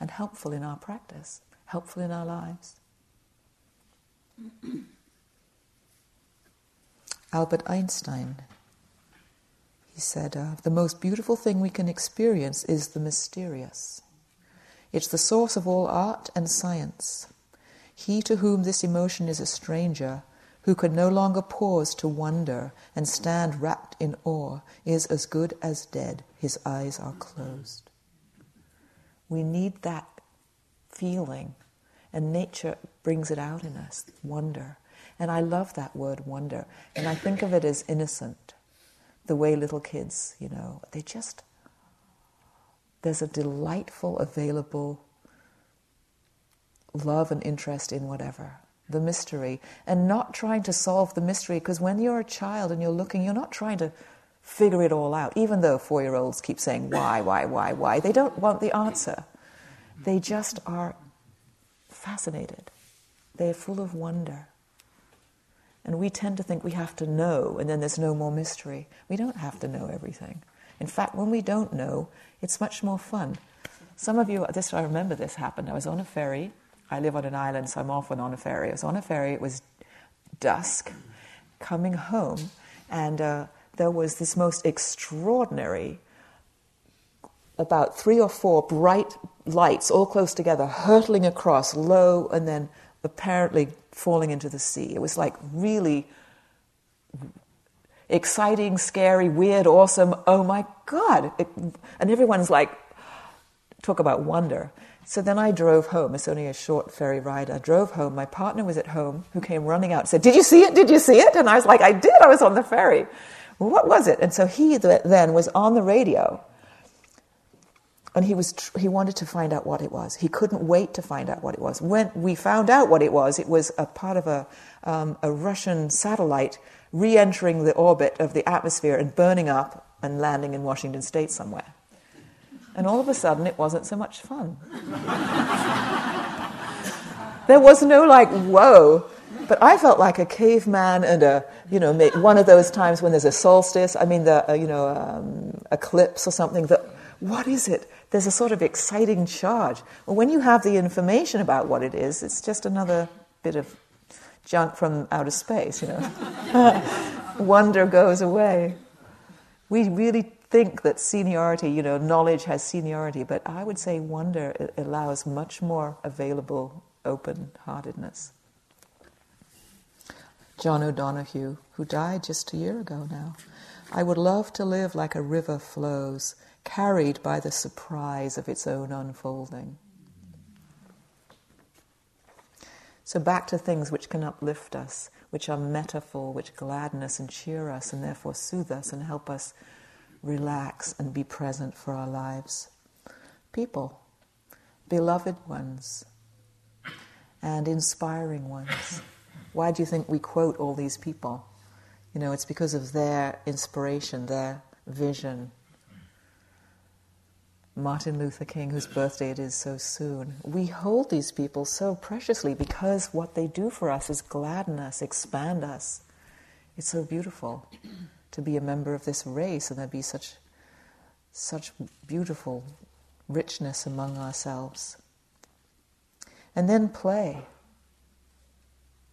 and helpful in our practice, helpful in our lives. Albert Einstein, he said, uh, the most beautiful thing we can experience is the mysterious. It's the source of all art and science. He to whom this emotion is a stranger, who can no longer pause to wonder and stand wrapped in awe, is as good as dead. His eyes are closed. We need that feeling, and nature brings it out in us wonder. And I love that word wonder, and I think of it as innocent, the way little kids, you know, they just, there's a delightful, available love and interest in whatever, the mystery, and not trying to solve the mystery, because when you're a child and you're looking, you're not trying to figure it all out, even though four year olds keep saying, why, why, why, why. They don't want the answer. They just are fascinated, they're full of wonder. And we tend to think we have to know, and then there's no more mystery. We don't have to know everything. In fact, when we don't know, it's much more fun. Some of you, this I remember this happened. I was on a ferry. I live on an island, so I'm often on a ferry. I was on a ferry. It was dusk, coming home, and uh, there was this most extraordinary, about three or four bright lights all close together, hurtling across, low, and then apparently falling into the sea. It was like really exciting, scary, weird, awesome. Oh my God. It, and everyone's like, talk about wonder. So then I drove home. It's only a short ferry ride. I drove home. My partner was at home who came running out and said, Did you see it? Did you see it? And I was like, I did. I was on the ferry. Well, what was it? And so he then was on the radio and he was tr- he wanted to find out what it was. He couldn't wait to find out what it was. When we found out what it was, it was a part of a um, a Russian satellite re-entering the orbit of the atmosphere and burning up and landing in Washington State somewhere. And all of a sudden, it wasn't so much fun. there was no like, whoa. But I felt like a caveman and a, you know, one of those times when there's a solstice, I mean, the, uh, you know, um, eclipse or something, that, what is it? There's a sort of exciting charge. Well, when you have the information about what it is, it's just another bit of junk from outer space, you know. Wonder goes away. We really think that seniority, you know, knowledge has seniority, but I would say wonder allows much more available open heartedness. John O'Donohue, who died just a year ago now. I would love to live like a river flows, carried by the surprise of its own unfolding. So, back to things which can uplift us, which are metaphor, which gladden us and cheer us, and therefore soothe us and help us relax and be present for our lives. People, beloved ones, and inspiring ones. Why do you think we quote all these people? You know, it's because of their inspiration, their vision, Martin Luther King, whose birthday it is so soon. We hold these people so preciously because what they do for us is gladden us, expand us. It's so beautiful to be a member of this race and there be such, such beautiful richness among ourselves. And then play.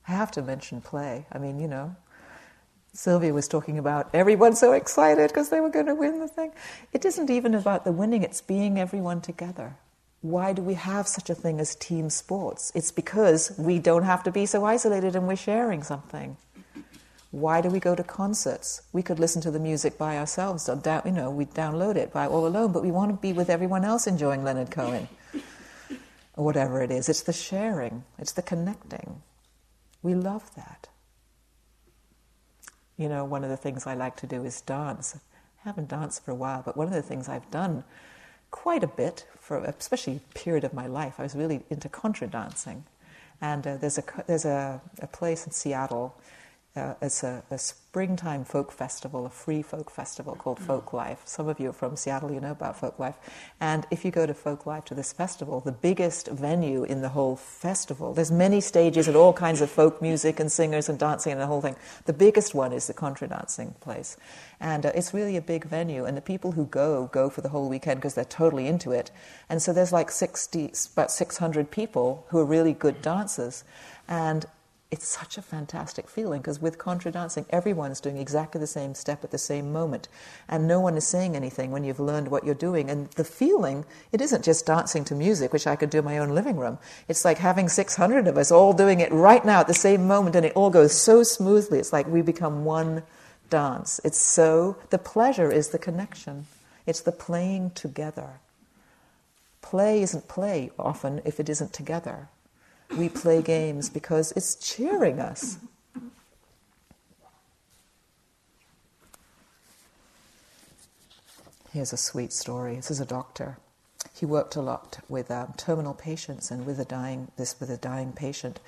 I have to mention play. I mean, you know, Sylvia was talking about everyone so excited because they were going to win the thing. It isn't even about the winning, it's being everyone together. Why do we have such a thing as team sports? It's because we don't have to be so isolated and we're sharing something. Why do we go to concerts? We could listen to the music by ourselves, you know, we download it by all alone, but we want to be with everyone else enjoying Leonard Cohen, or whatever it is. It's the sharing, it's the connecting. We love that. You know, one of the things I like to do is dance. I haven't danced for a while, but one of the things I've done quite a bit, for especially a period of my life, I was really into contra dancing. And uh, there's, a, there's a, a place in Seattle uh, it's a, a, springtime folk festival, a free folk festival called mm. Folk Life. Some of you are from Seattle, you know about Folk Life. And if you go to Folk Life to this festival, the biggest venue in the whole festival, there's many stages and all kinds of folk music and singers and dancing and the whole thing. The biggest one is the contra dancing place. And uh, it's really a big venue. And the people who go, go for the whole weekend because they're totally into it. And so there's like 60, about 600 people who are really good dancers. And it's such a fantastic feeling because with contra dancing, everyone's doing exactly the same step at the same moment. And no one is saying anything when you've learned what you're doing. And the feeling, it isn't just dancing to music, which I could do in my own living room. It's like having 600 of us all doing it right now at the same moment, and it all goes so smoothly. It's like we become one dance. It's so, the pleasure is the connection, it's the playing together. Play isn't play often if it isn't together we play games because it's cheering us. Here's a sweet story. This is a doctor. He worked a lot with um, terminal patients and with a dying this with a dying patient.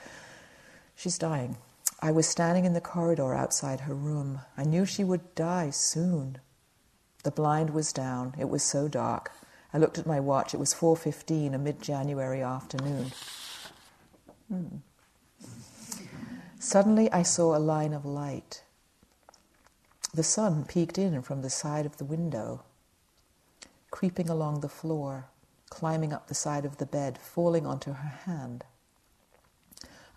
She's dying. I was standing in the corridor outside her room. I knew she would die soon. The blind was down. It was so dark. I looked at my watch. It was 4:15, a mid-January afternoon. Hmm. Suddenly, I saw a line of light. The sun peeked in from the side of the window, creeping along the floor, climbing up the side of the bed, falling onto her hand.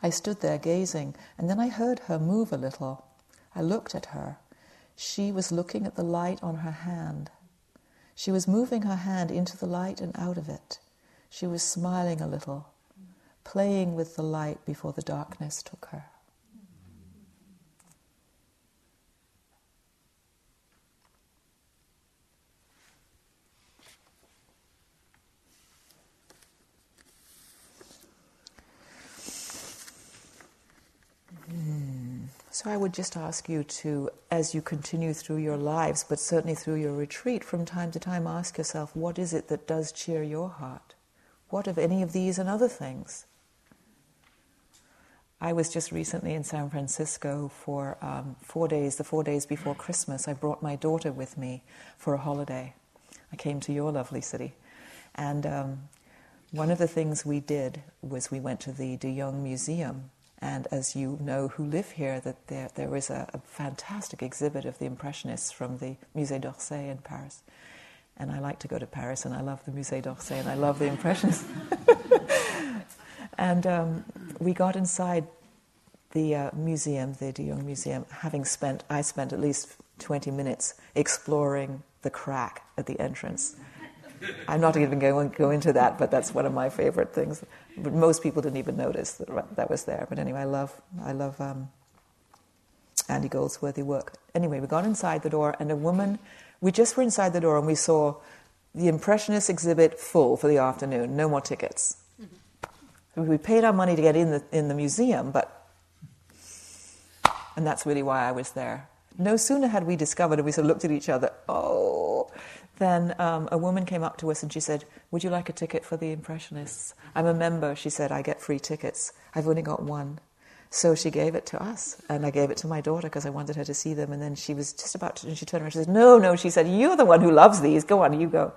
I stood there gazing, and then I heard her move a little. I looked at her. She was looking at the light on her hand. She was moving her hand into the light and out of it. She was smiling a little, playing with the light before the darkness took her. Hmm. So I would just ask you to, as you continue through your lives, but certainly through your retreat, from time to time ask yourself, what is it that does cheer your heart? What of any of these and other things? I was just recently in San Francisco for um, four days, the four days before Christmas. I brought my daughter with me for a holiday. I came to your lovely city. And um, one of the things we did was we went to the De Young Museum and as you know who live here, that there, there is a, a fantastic exhibit of the Impressionists from the Musée d'Orsay in Paris. And I like to go to Paris, and I love the Musée d'Orsay, and I love the Impressionists. and um, we got inside the uh, museum, the De Young Museum, having spent, I spent at least 20 minutes exploring the crack at the entrance. I'm not even going to go into that, but that's one of my favorite things. But most people didn't even notice that that was there. But anyway, I love I love um, Andy Goldsworthy work. Anyway, we got inside the door, and a woman. We just were inside the door, and we saw the Impressionist exhibit full for the afternoon. No more tickets. Mm-hmm. We paid our money to get in the in the museum, but and that's really why I was there. No sooner had we discovered it, we sort of looked at each other. Oh, then um, a woman came up to us and she said, Would you like a ticket for the Impressionists? I'm a member. She said, I get free tickets. I've only got one. So she gave it to us, and I gave it to my daughter because I wanted her to see them. And then she was just about to, and she turned around and she said, No, no. She said, You're the one who loves these. Go on, you go.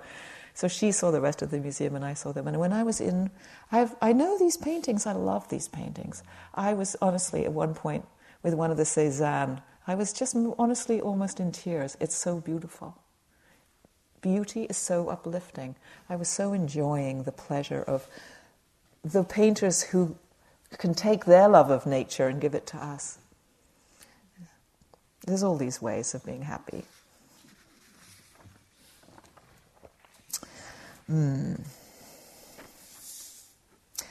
So she saw the rest of the museum, and I saw them. And when I was in, I've, I know these paintings. I love these paintings. I was honestly at one point with one of the Cézanne. I was just honestly almost in tears. It's so beautiful beauty is so uplifting. I was so enjoying the pleasure of the painters who can take their love of nature and give it to us. There's all these ways of being happy. Mm.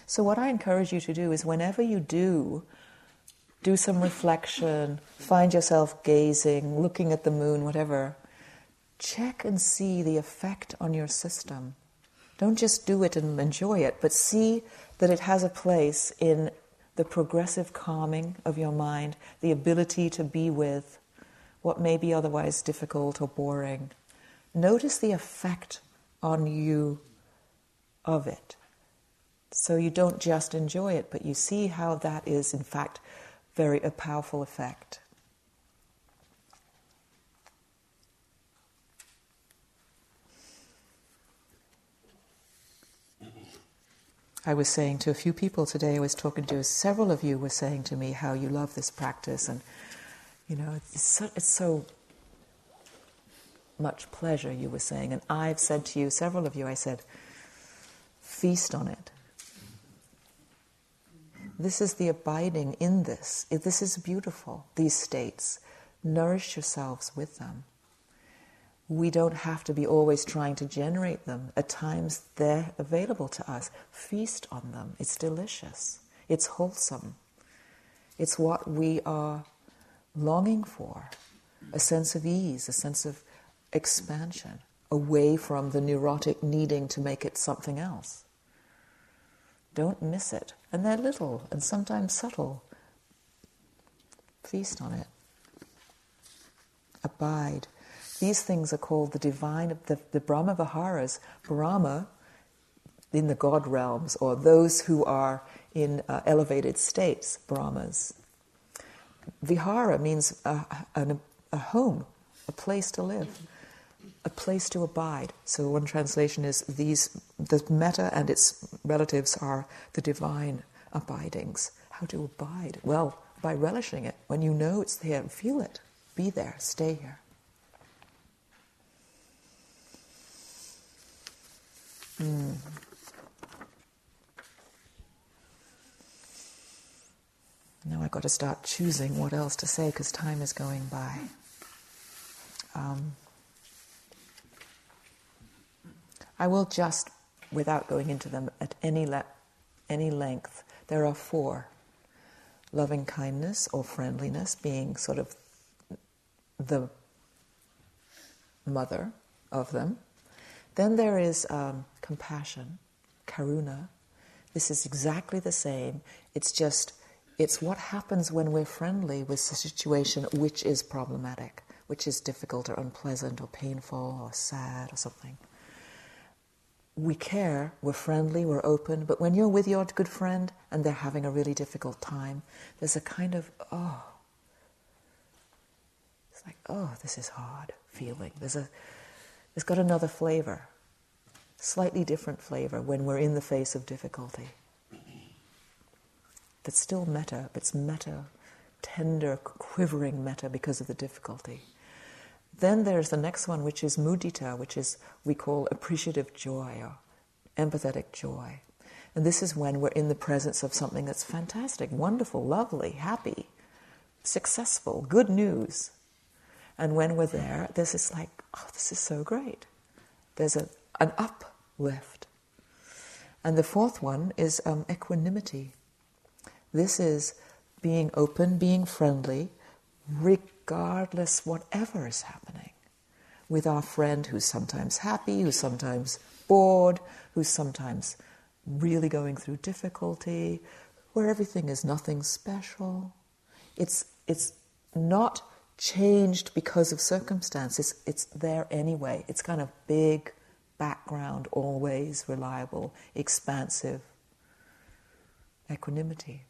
So, what I encourage you to do is whenever you do, do some reflection, find yourself gazing, looking at the moon, whatever, check and see the effect on your system. Don't just do it and enjoy it, but see that it has a place in the progressive calming of your mind, the ability to be with what may be otherwise difficult or boring. Notice the effect on you of it. So you don't just enjoy it, but you see how that is, in fact, very a powerful effect. I was saying to a few people today, I was talking to several of you were saying to me how you love this practice, and you know, it's so, it's so much pleasure, you were saying. And I've said to you, several of you, I said, feast on it. This is the abiding in this. This is beautiful, these states. Nourish yourselves with them we don't have to be always trying to generate them. At times, they're available to us. Feast on them. It's delicious, it's wholesome. It's what we are longing for a sense of ease, a sense of expansion, away from the neurotic needing to make it something else. Don't miss it. And they're little and sometimes subtle. Feast on it. Abide these things are called the divine, the, the Brahma Viharas. Brahma in the God realms, or those who are in uh, elevated states, Brahmas. Vihara means a, a, a home, a place to live, a place to abide. So one translation is these the metta and its relatives are the divine abidings. How to abide? Well, by relishing it. When you know it's there, feel it. Be there, stay here. Mm. Now I've got to start choosing what else to say because time is going by. Um, I will just, without going into them at any, le- any length, there are four loving kindness or friendliness being sort of the mother of them. Then there is um, compassion, karuna. This is exactly the same. It's just, it's what happens when we're friendly with a situation which is problematic, which is difficult or unpleasant or painful or sad or something. We care, we're friendly, we're open, but when you're with your good friend and they're having a really difficult time, there's a kind of, oh, it's like, oh, this is hard feeling. There's a, it's got another flavor, slightly different flavor when we're in the face of difficulty. That's still metta, but it's metta, tender, quivering metta because of the difficulty. Then there's the next one, which is mudita, which is we call appreciative joy or empathetic joy. And this is when we're in the presence of something that's fantastic, wonderful, lovely, happy, successful, good news. And when we're there, this is like, oh, this is so great. There's a, an uplift. And the fourth one is um, equanimity. This is being open, being friendly, regardless whatever is happening. With our friend who's sometimes happy, who's sometimes bored, who's sometimes really going through difficulty, where everything is nothing special. It's, it's not changed because of circumstances, it's there anyway. It's kind of big, background, always reliable, expansive equanimity.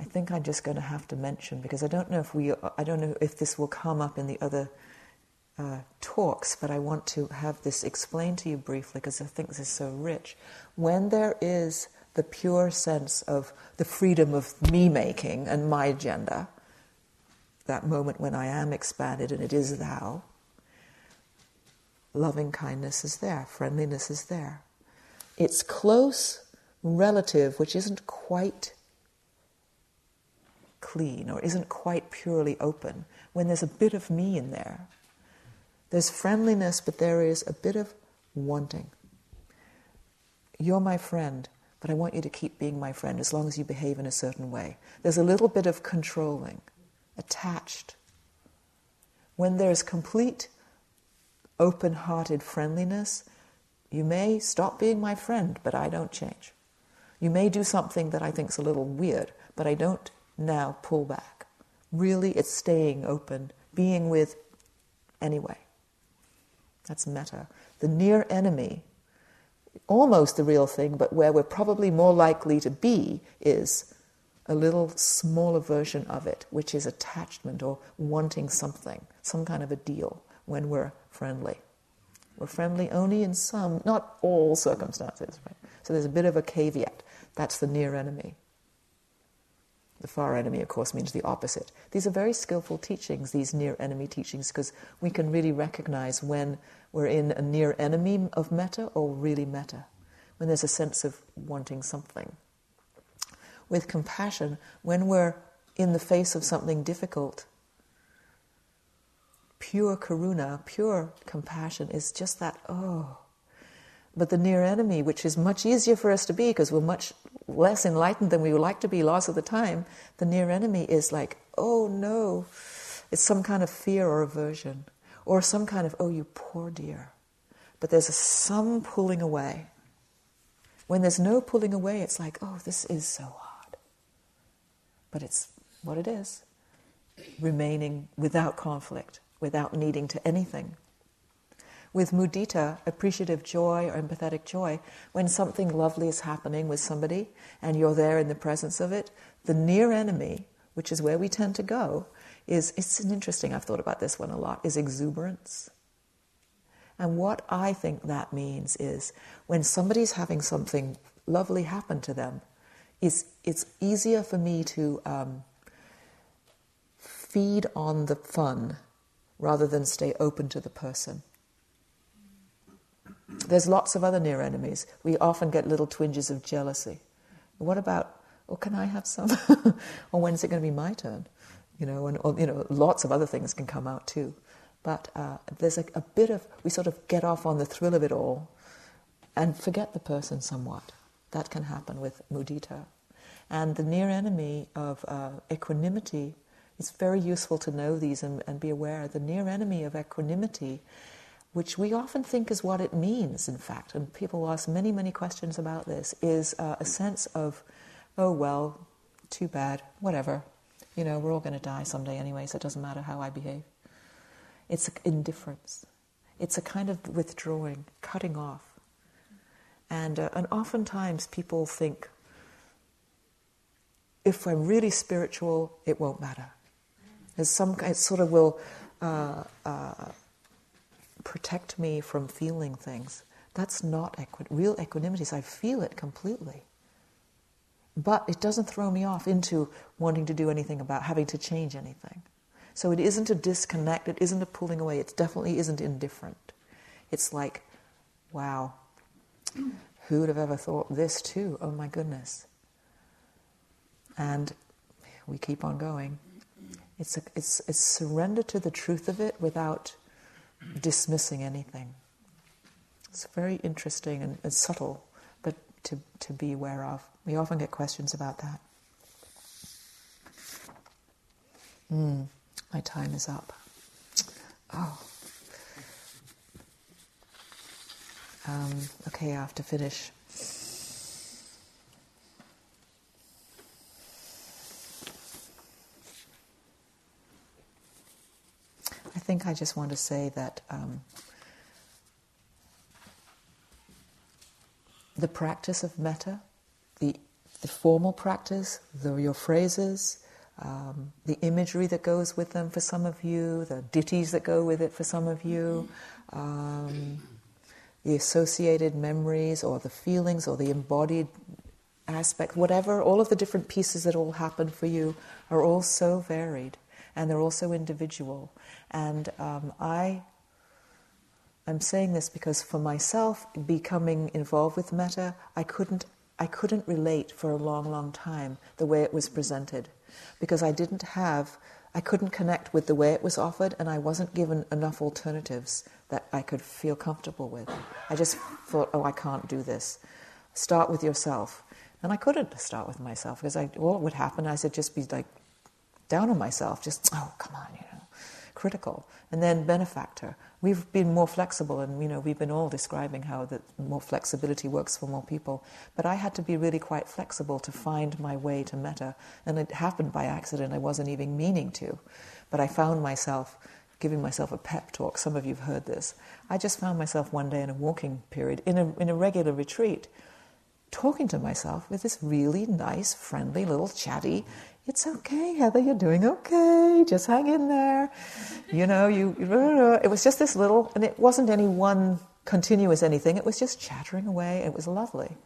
I think I'm just going to have to mention because I don't know if we, I don't know if this will come up in the other uh, talks, but I want to have this explained to you briefly because I think this is so rich. When there is the pure sense of the freedom of me making and my agenda, that moment when I am expanded and it is thou, loving kindness is there, friendliness is there. It's close relative, which isn't quite clean or isn't quite purely open, when there's a bit of me in there. There's friendliness, but there is a bit of wanting. You're my friend, but I want you to keep being my friend as long as you behave in a certain way. There's a little bit of controlling, attached. When there's complete open hearted friendliness, you may stop being my friend, but I don't change. You may do something that I think is a little weird, but I don't now pull back. Really, it's staying open, being with anyway. That's metta. The near enemy, almost the real thing, but where we're probably more likely to be, is a little smaller version of it, which is attachment or wanting something, some kind of a deal when we're friendly. We're friendly only in some, not all circumstances. Right? So there's a bit of a caveat. That's the near enemy. The far enemy, of course, means the opposite. These are very skillful teachings, these near enemy teachings, because we can really recognize when we're in a near enemy of metta or really metta, when there's a sense of wanting something. With compassion, when we're in the face of something difficult, pure karuna, pure compassion is just that, oh, but the near enemy, which is much easier for us to be because we're much less enlightened than we would like to be lots of the time, the near enemy is like, oh no, it's some kind of fear or aversion, or some kind of, oh, you poor dear. But there's a some pulling away. When there's no pulling away, it's like, oh, this is so hard. But it's what it is remaining without conflict, without needing to anything. With mudita, appreciative joy or empathetic joy, when something lovely is happening with somebody and you're there in the presence of it, the near enemy, which is where we tend to go, is it's an interesting, I've thought about this one a lot, is exuberance. And what I think that means is when somebody's having something lovely happen to them, it's, it's easier for me to um, feed on the fun rather than stay open to the person. There's lots of other near enemies. We often get little twinges of jealousy. What about, oh, can I have some? or when is it going to be my turn? You know, and or, you know, lots of other things can come out too. But uh, there's a, a bit of, we sort of get off on the thrill of it all and forget the person somewhat. That can happen with mudita. And the near enemy of uh, equanimity, it's very useful to know these and, and be aware. The near enemy of equanimity which we often think is what it means, in fact, and people ask many, many questions about this, is uh, a sense of, oh, well, too bad, whatever. You know, we're all going to die someday anyway, so it doesn't matter how I behave. It's indifference. It's a kind of withdrawing, cutting off. And, uh, and oftentimes people think, if I'm really spiritual, it won't matter. There's some, it sort of will uh, uh, protect me from feeling things. That's not equi- real equanimity. I feel it completely. But it doesn't throw me off into wanting to do anything about having to change anything. So it isn't a disconnect, it isn't a pulling away, it definitely isn't indifferent. It's like, wow, who would have ever thought this too? Oh my goodness. And we keep on going. It's, a, it's, it's surrender to the truth of it without dismissing anything. It's very interesting and, and subtle, but to, to be aware of. We often get questions about that. Mm, my time is up. Oh. Um, okay, I have to finish. Think I just want to say that um, the practice of metta, the, the formal practice, the, your phrases, um, the imagery that goes with them for some of you, the ditties that go with it for some of you, um, the associated memories or the feelings or the embodied aspect, whatever, all of the different pieces that all happen for you are all so varied and they're also individual. And um, I, I'm saying this because for myself, becoming involved with metta, I couldn't, I couldn't relate for a long, long time the way it was presented, because I didn't have, I couldn't connect with the way it was offered, and I wasn't given enough alternatives that I could feel comfortable with. I just thought, oh, I can't do this. Start with yourself. And I couldn't start with myself because I, all would happen, I said, just be like down on myself, just, oh, come on, you know critical. And then benefactor. We've been more flexible, and you know we've been all describing how that more flexibility works for more people. But I had to be really quite flexible to find my way to metta. and it happened by accident. I wasn't even meaning to, but I found myself giving myself a pep talk. Some of you've heard this. I just found myself one day in a walking period, in a, in a regular retreat, talking to myself with this really nice, friendly, little chatty it's okay, Heather, you're doing okay. Just hang in there. You know, you, it was just this little, and it wasn't any one continuous anything. It was just chattering away. It was lovely.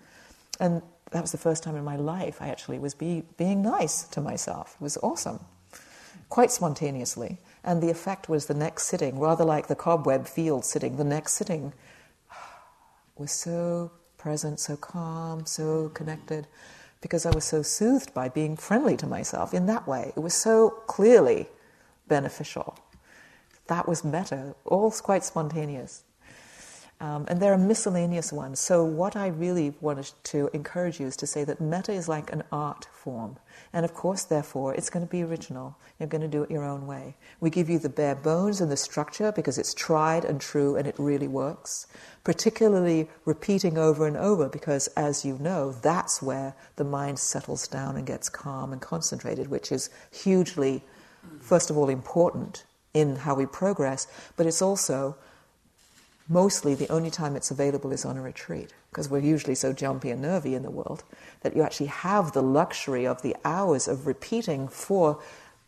And that was the first time in my life I actually was be, being nice to myself. It was awesome. Quite spontaneously. And the effect was the next sitting, rather like the cobweb field sitting, the next sitting was so present, so calm, so connected because I was so soothed by being friendly to myself in that way. It was so clearly beneficial. That was metta, all quite spontaneous. Um, and there are miscellaneous ones. So, what I really wanted to encourage you is to say that metta is like an art form. And of course, therefore, it's going to be original. You're going to do it your own way. We give you the bare bones and the structure because it's tried and true and it really works. Particularly repeating over and over because, as you know, that's where the mind settles down and gets calm and concentrated, which is hugely, first of all, important in how we progress, but it's also mostly the only time it's available is on a retreat because we're usually so jumpy and nervy in the world that you actually have the luxury of the hours of repeating for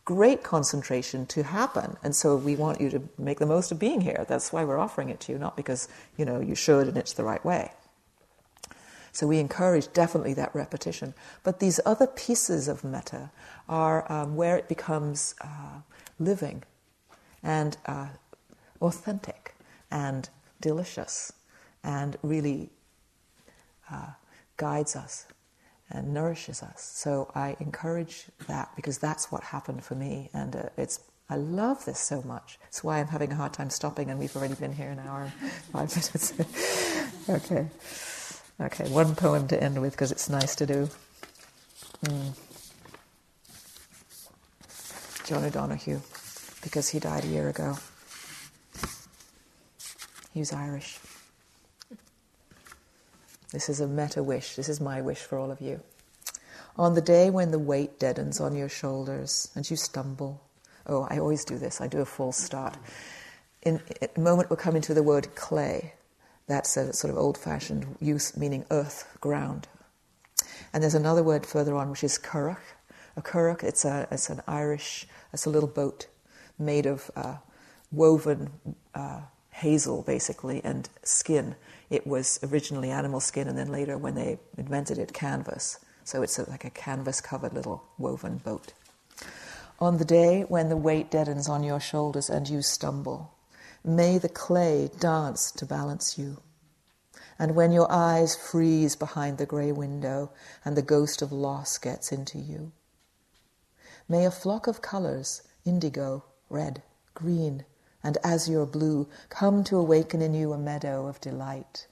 great concentration to happen. And so we want you to make the most of being here. That's why we're offering it to you, not because, you know, you should and it's the right way. So we encourage definitely that repetition. But these other pieces of metta are um, where it becomes uh, living and uh, authentic and delicious and really uh, guides us and nourishes us. So I encourage that because that's what happened for me, and uh, it's I love this so much. It's why I'm having a hard time stopping, and we've already been here an hour and five minutes. okay, okay. One poem to end with because it's nice to do. Mm. John O'Donohue, because he died a year ago. Was Irish. This is a metta wish. This is my wish for all of you. On the day when the weight deadens on your shoulders and you stumble, oh, I always do this, I do a false start. In, a moment, we're coming to the word clay. That's a sort of old fashioned use meaning earth, ground. And there's another word further on which is currach. A currach, it's, a, it's an Irish, it's a little boat made of uh, woven uh, hazel, basically, and skin. It was originally animal skin, and then later, when they invented it, canvas. So it's a, like a canvas covered little woven boat. On the day when the weight deadens on your shoulders and you stumble, may the clay dance to balance you. And when your eyes freeze behind the grey window and the ghost of loss gets into you, may a flock of colours, indigo, red, green, and azure blue come to awaken in you a meadow of delight.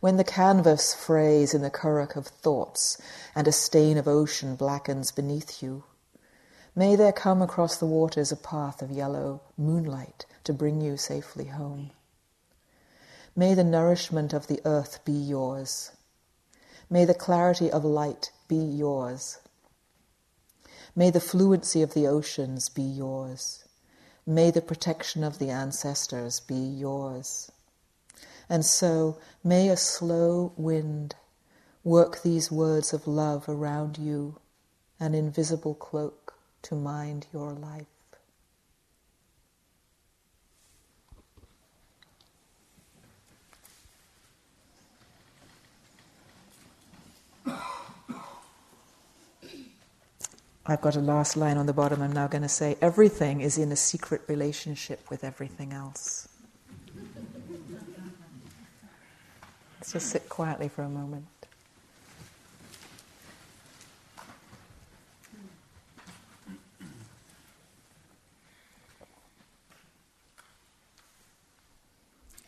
When the canvas frays in the currach of thoughts and a stain of ocean blackens beneath you, may there come across the waters a path of yellow moonlight to bring you safely home. May the nourishment of the earth be yours. May the clarity of light be yours. May the fluency of the oceans be yours. May the protection of the ancestors be yours. And so, may a slow wind work these words of love around you, an invisible cloak to mind your life. I've got a last line on the bottom. I'm now going to say everything is in a secret relationship with everything else. Let's just sit quietly for a moment.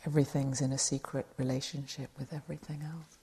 Everything's in a secret relationship with everything else.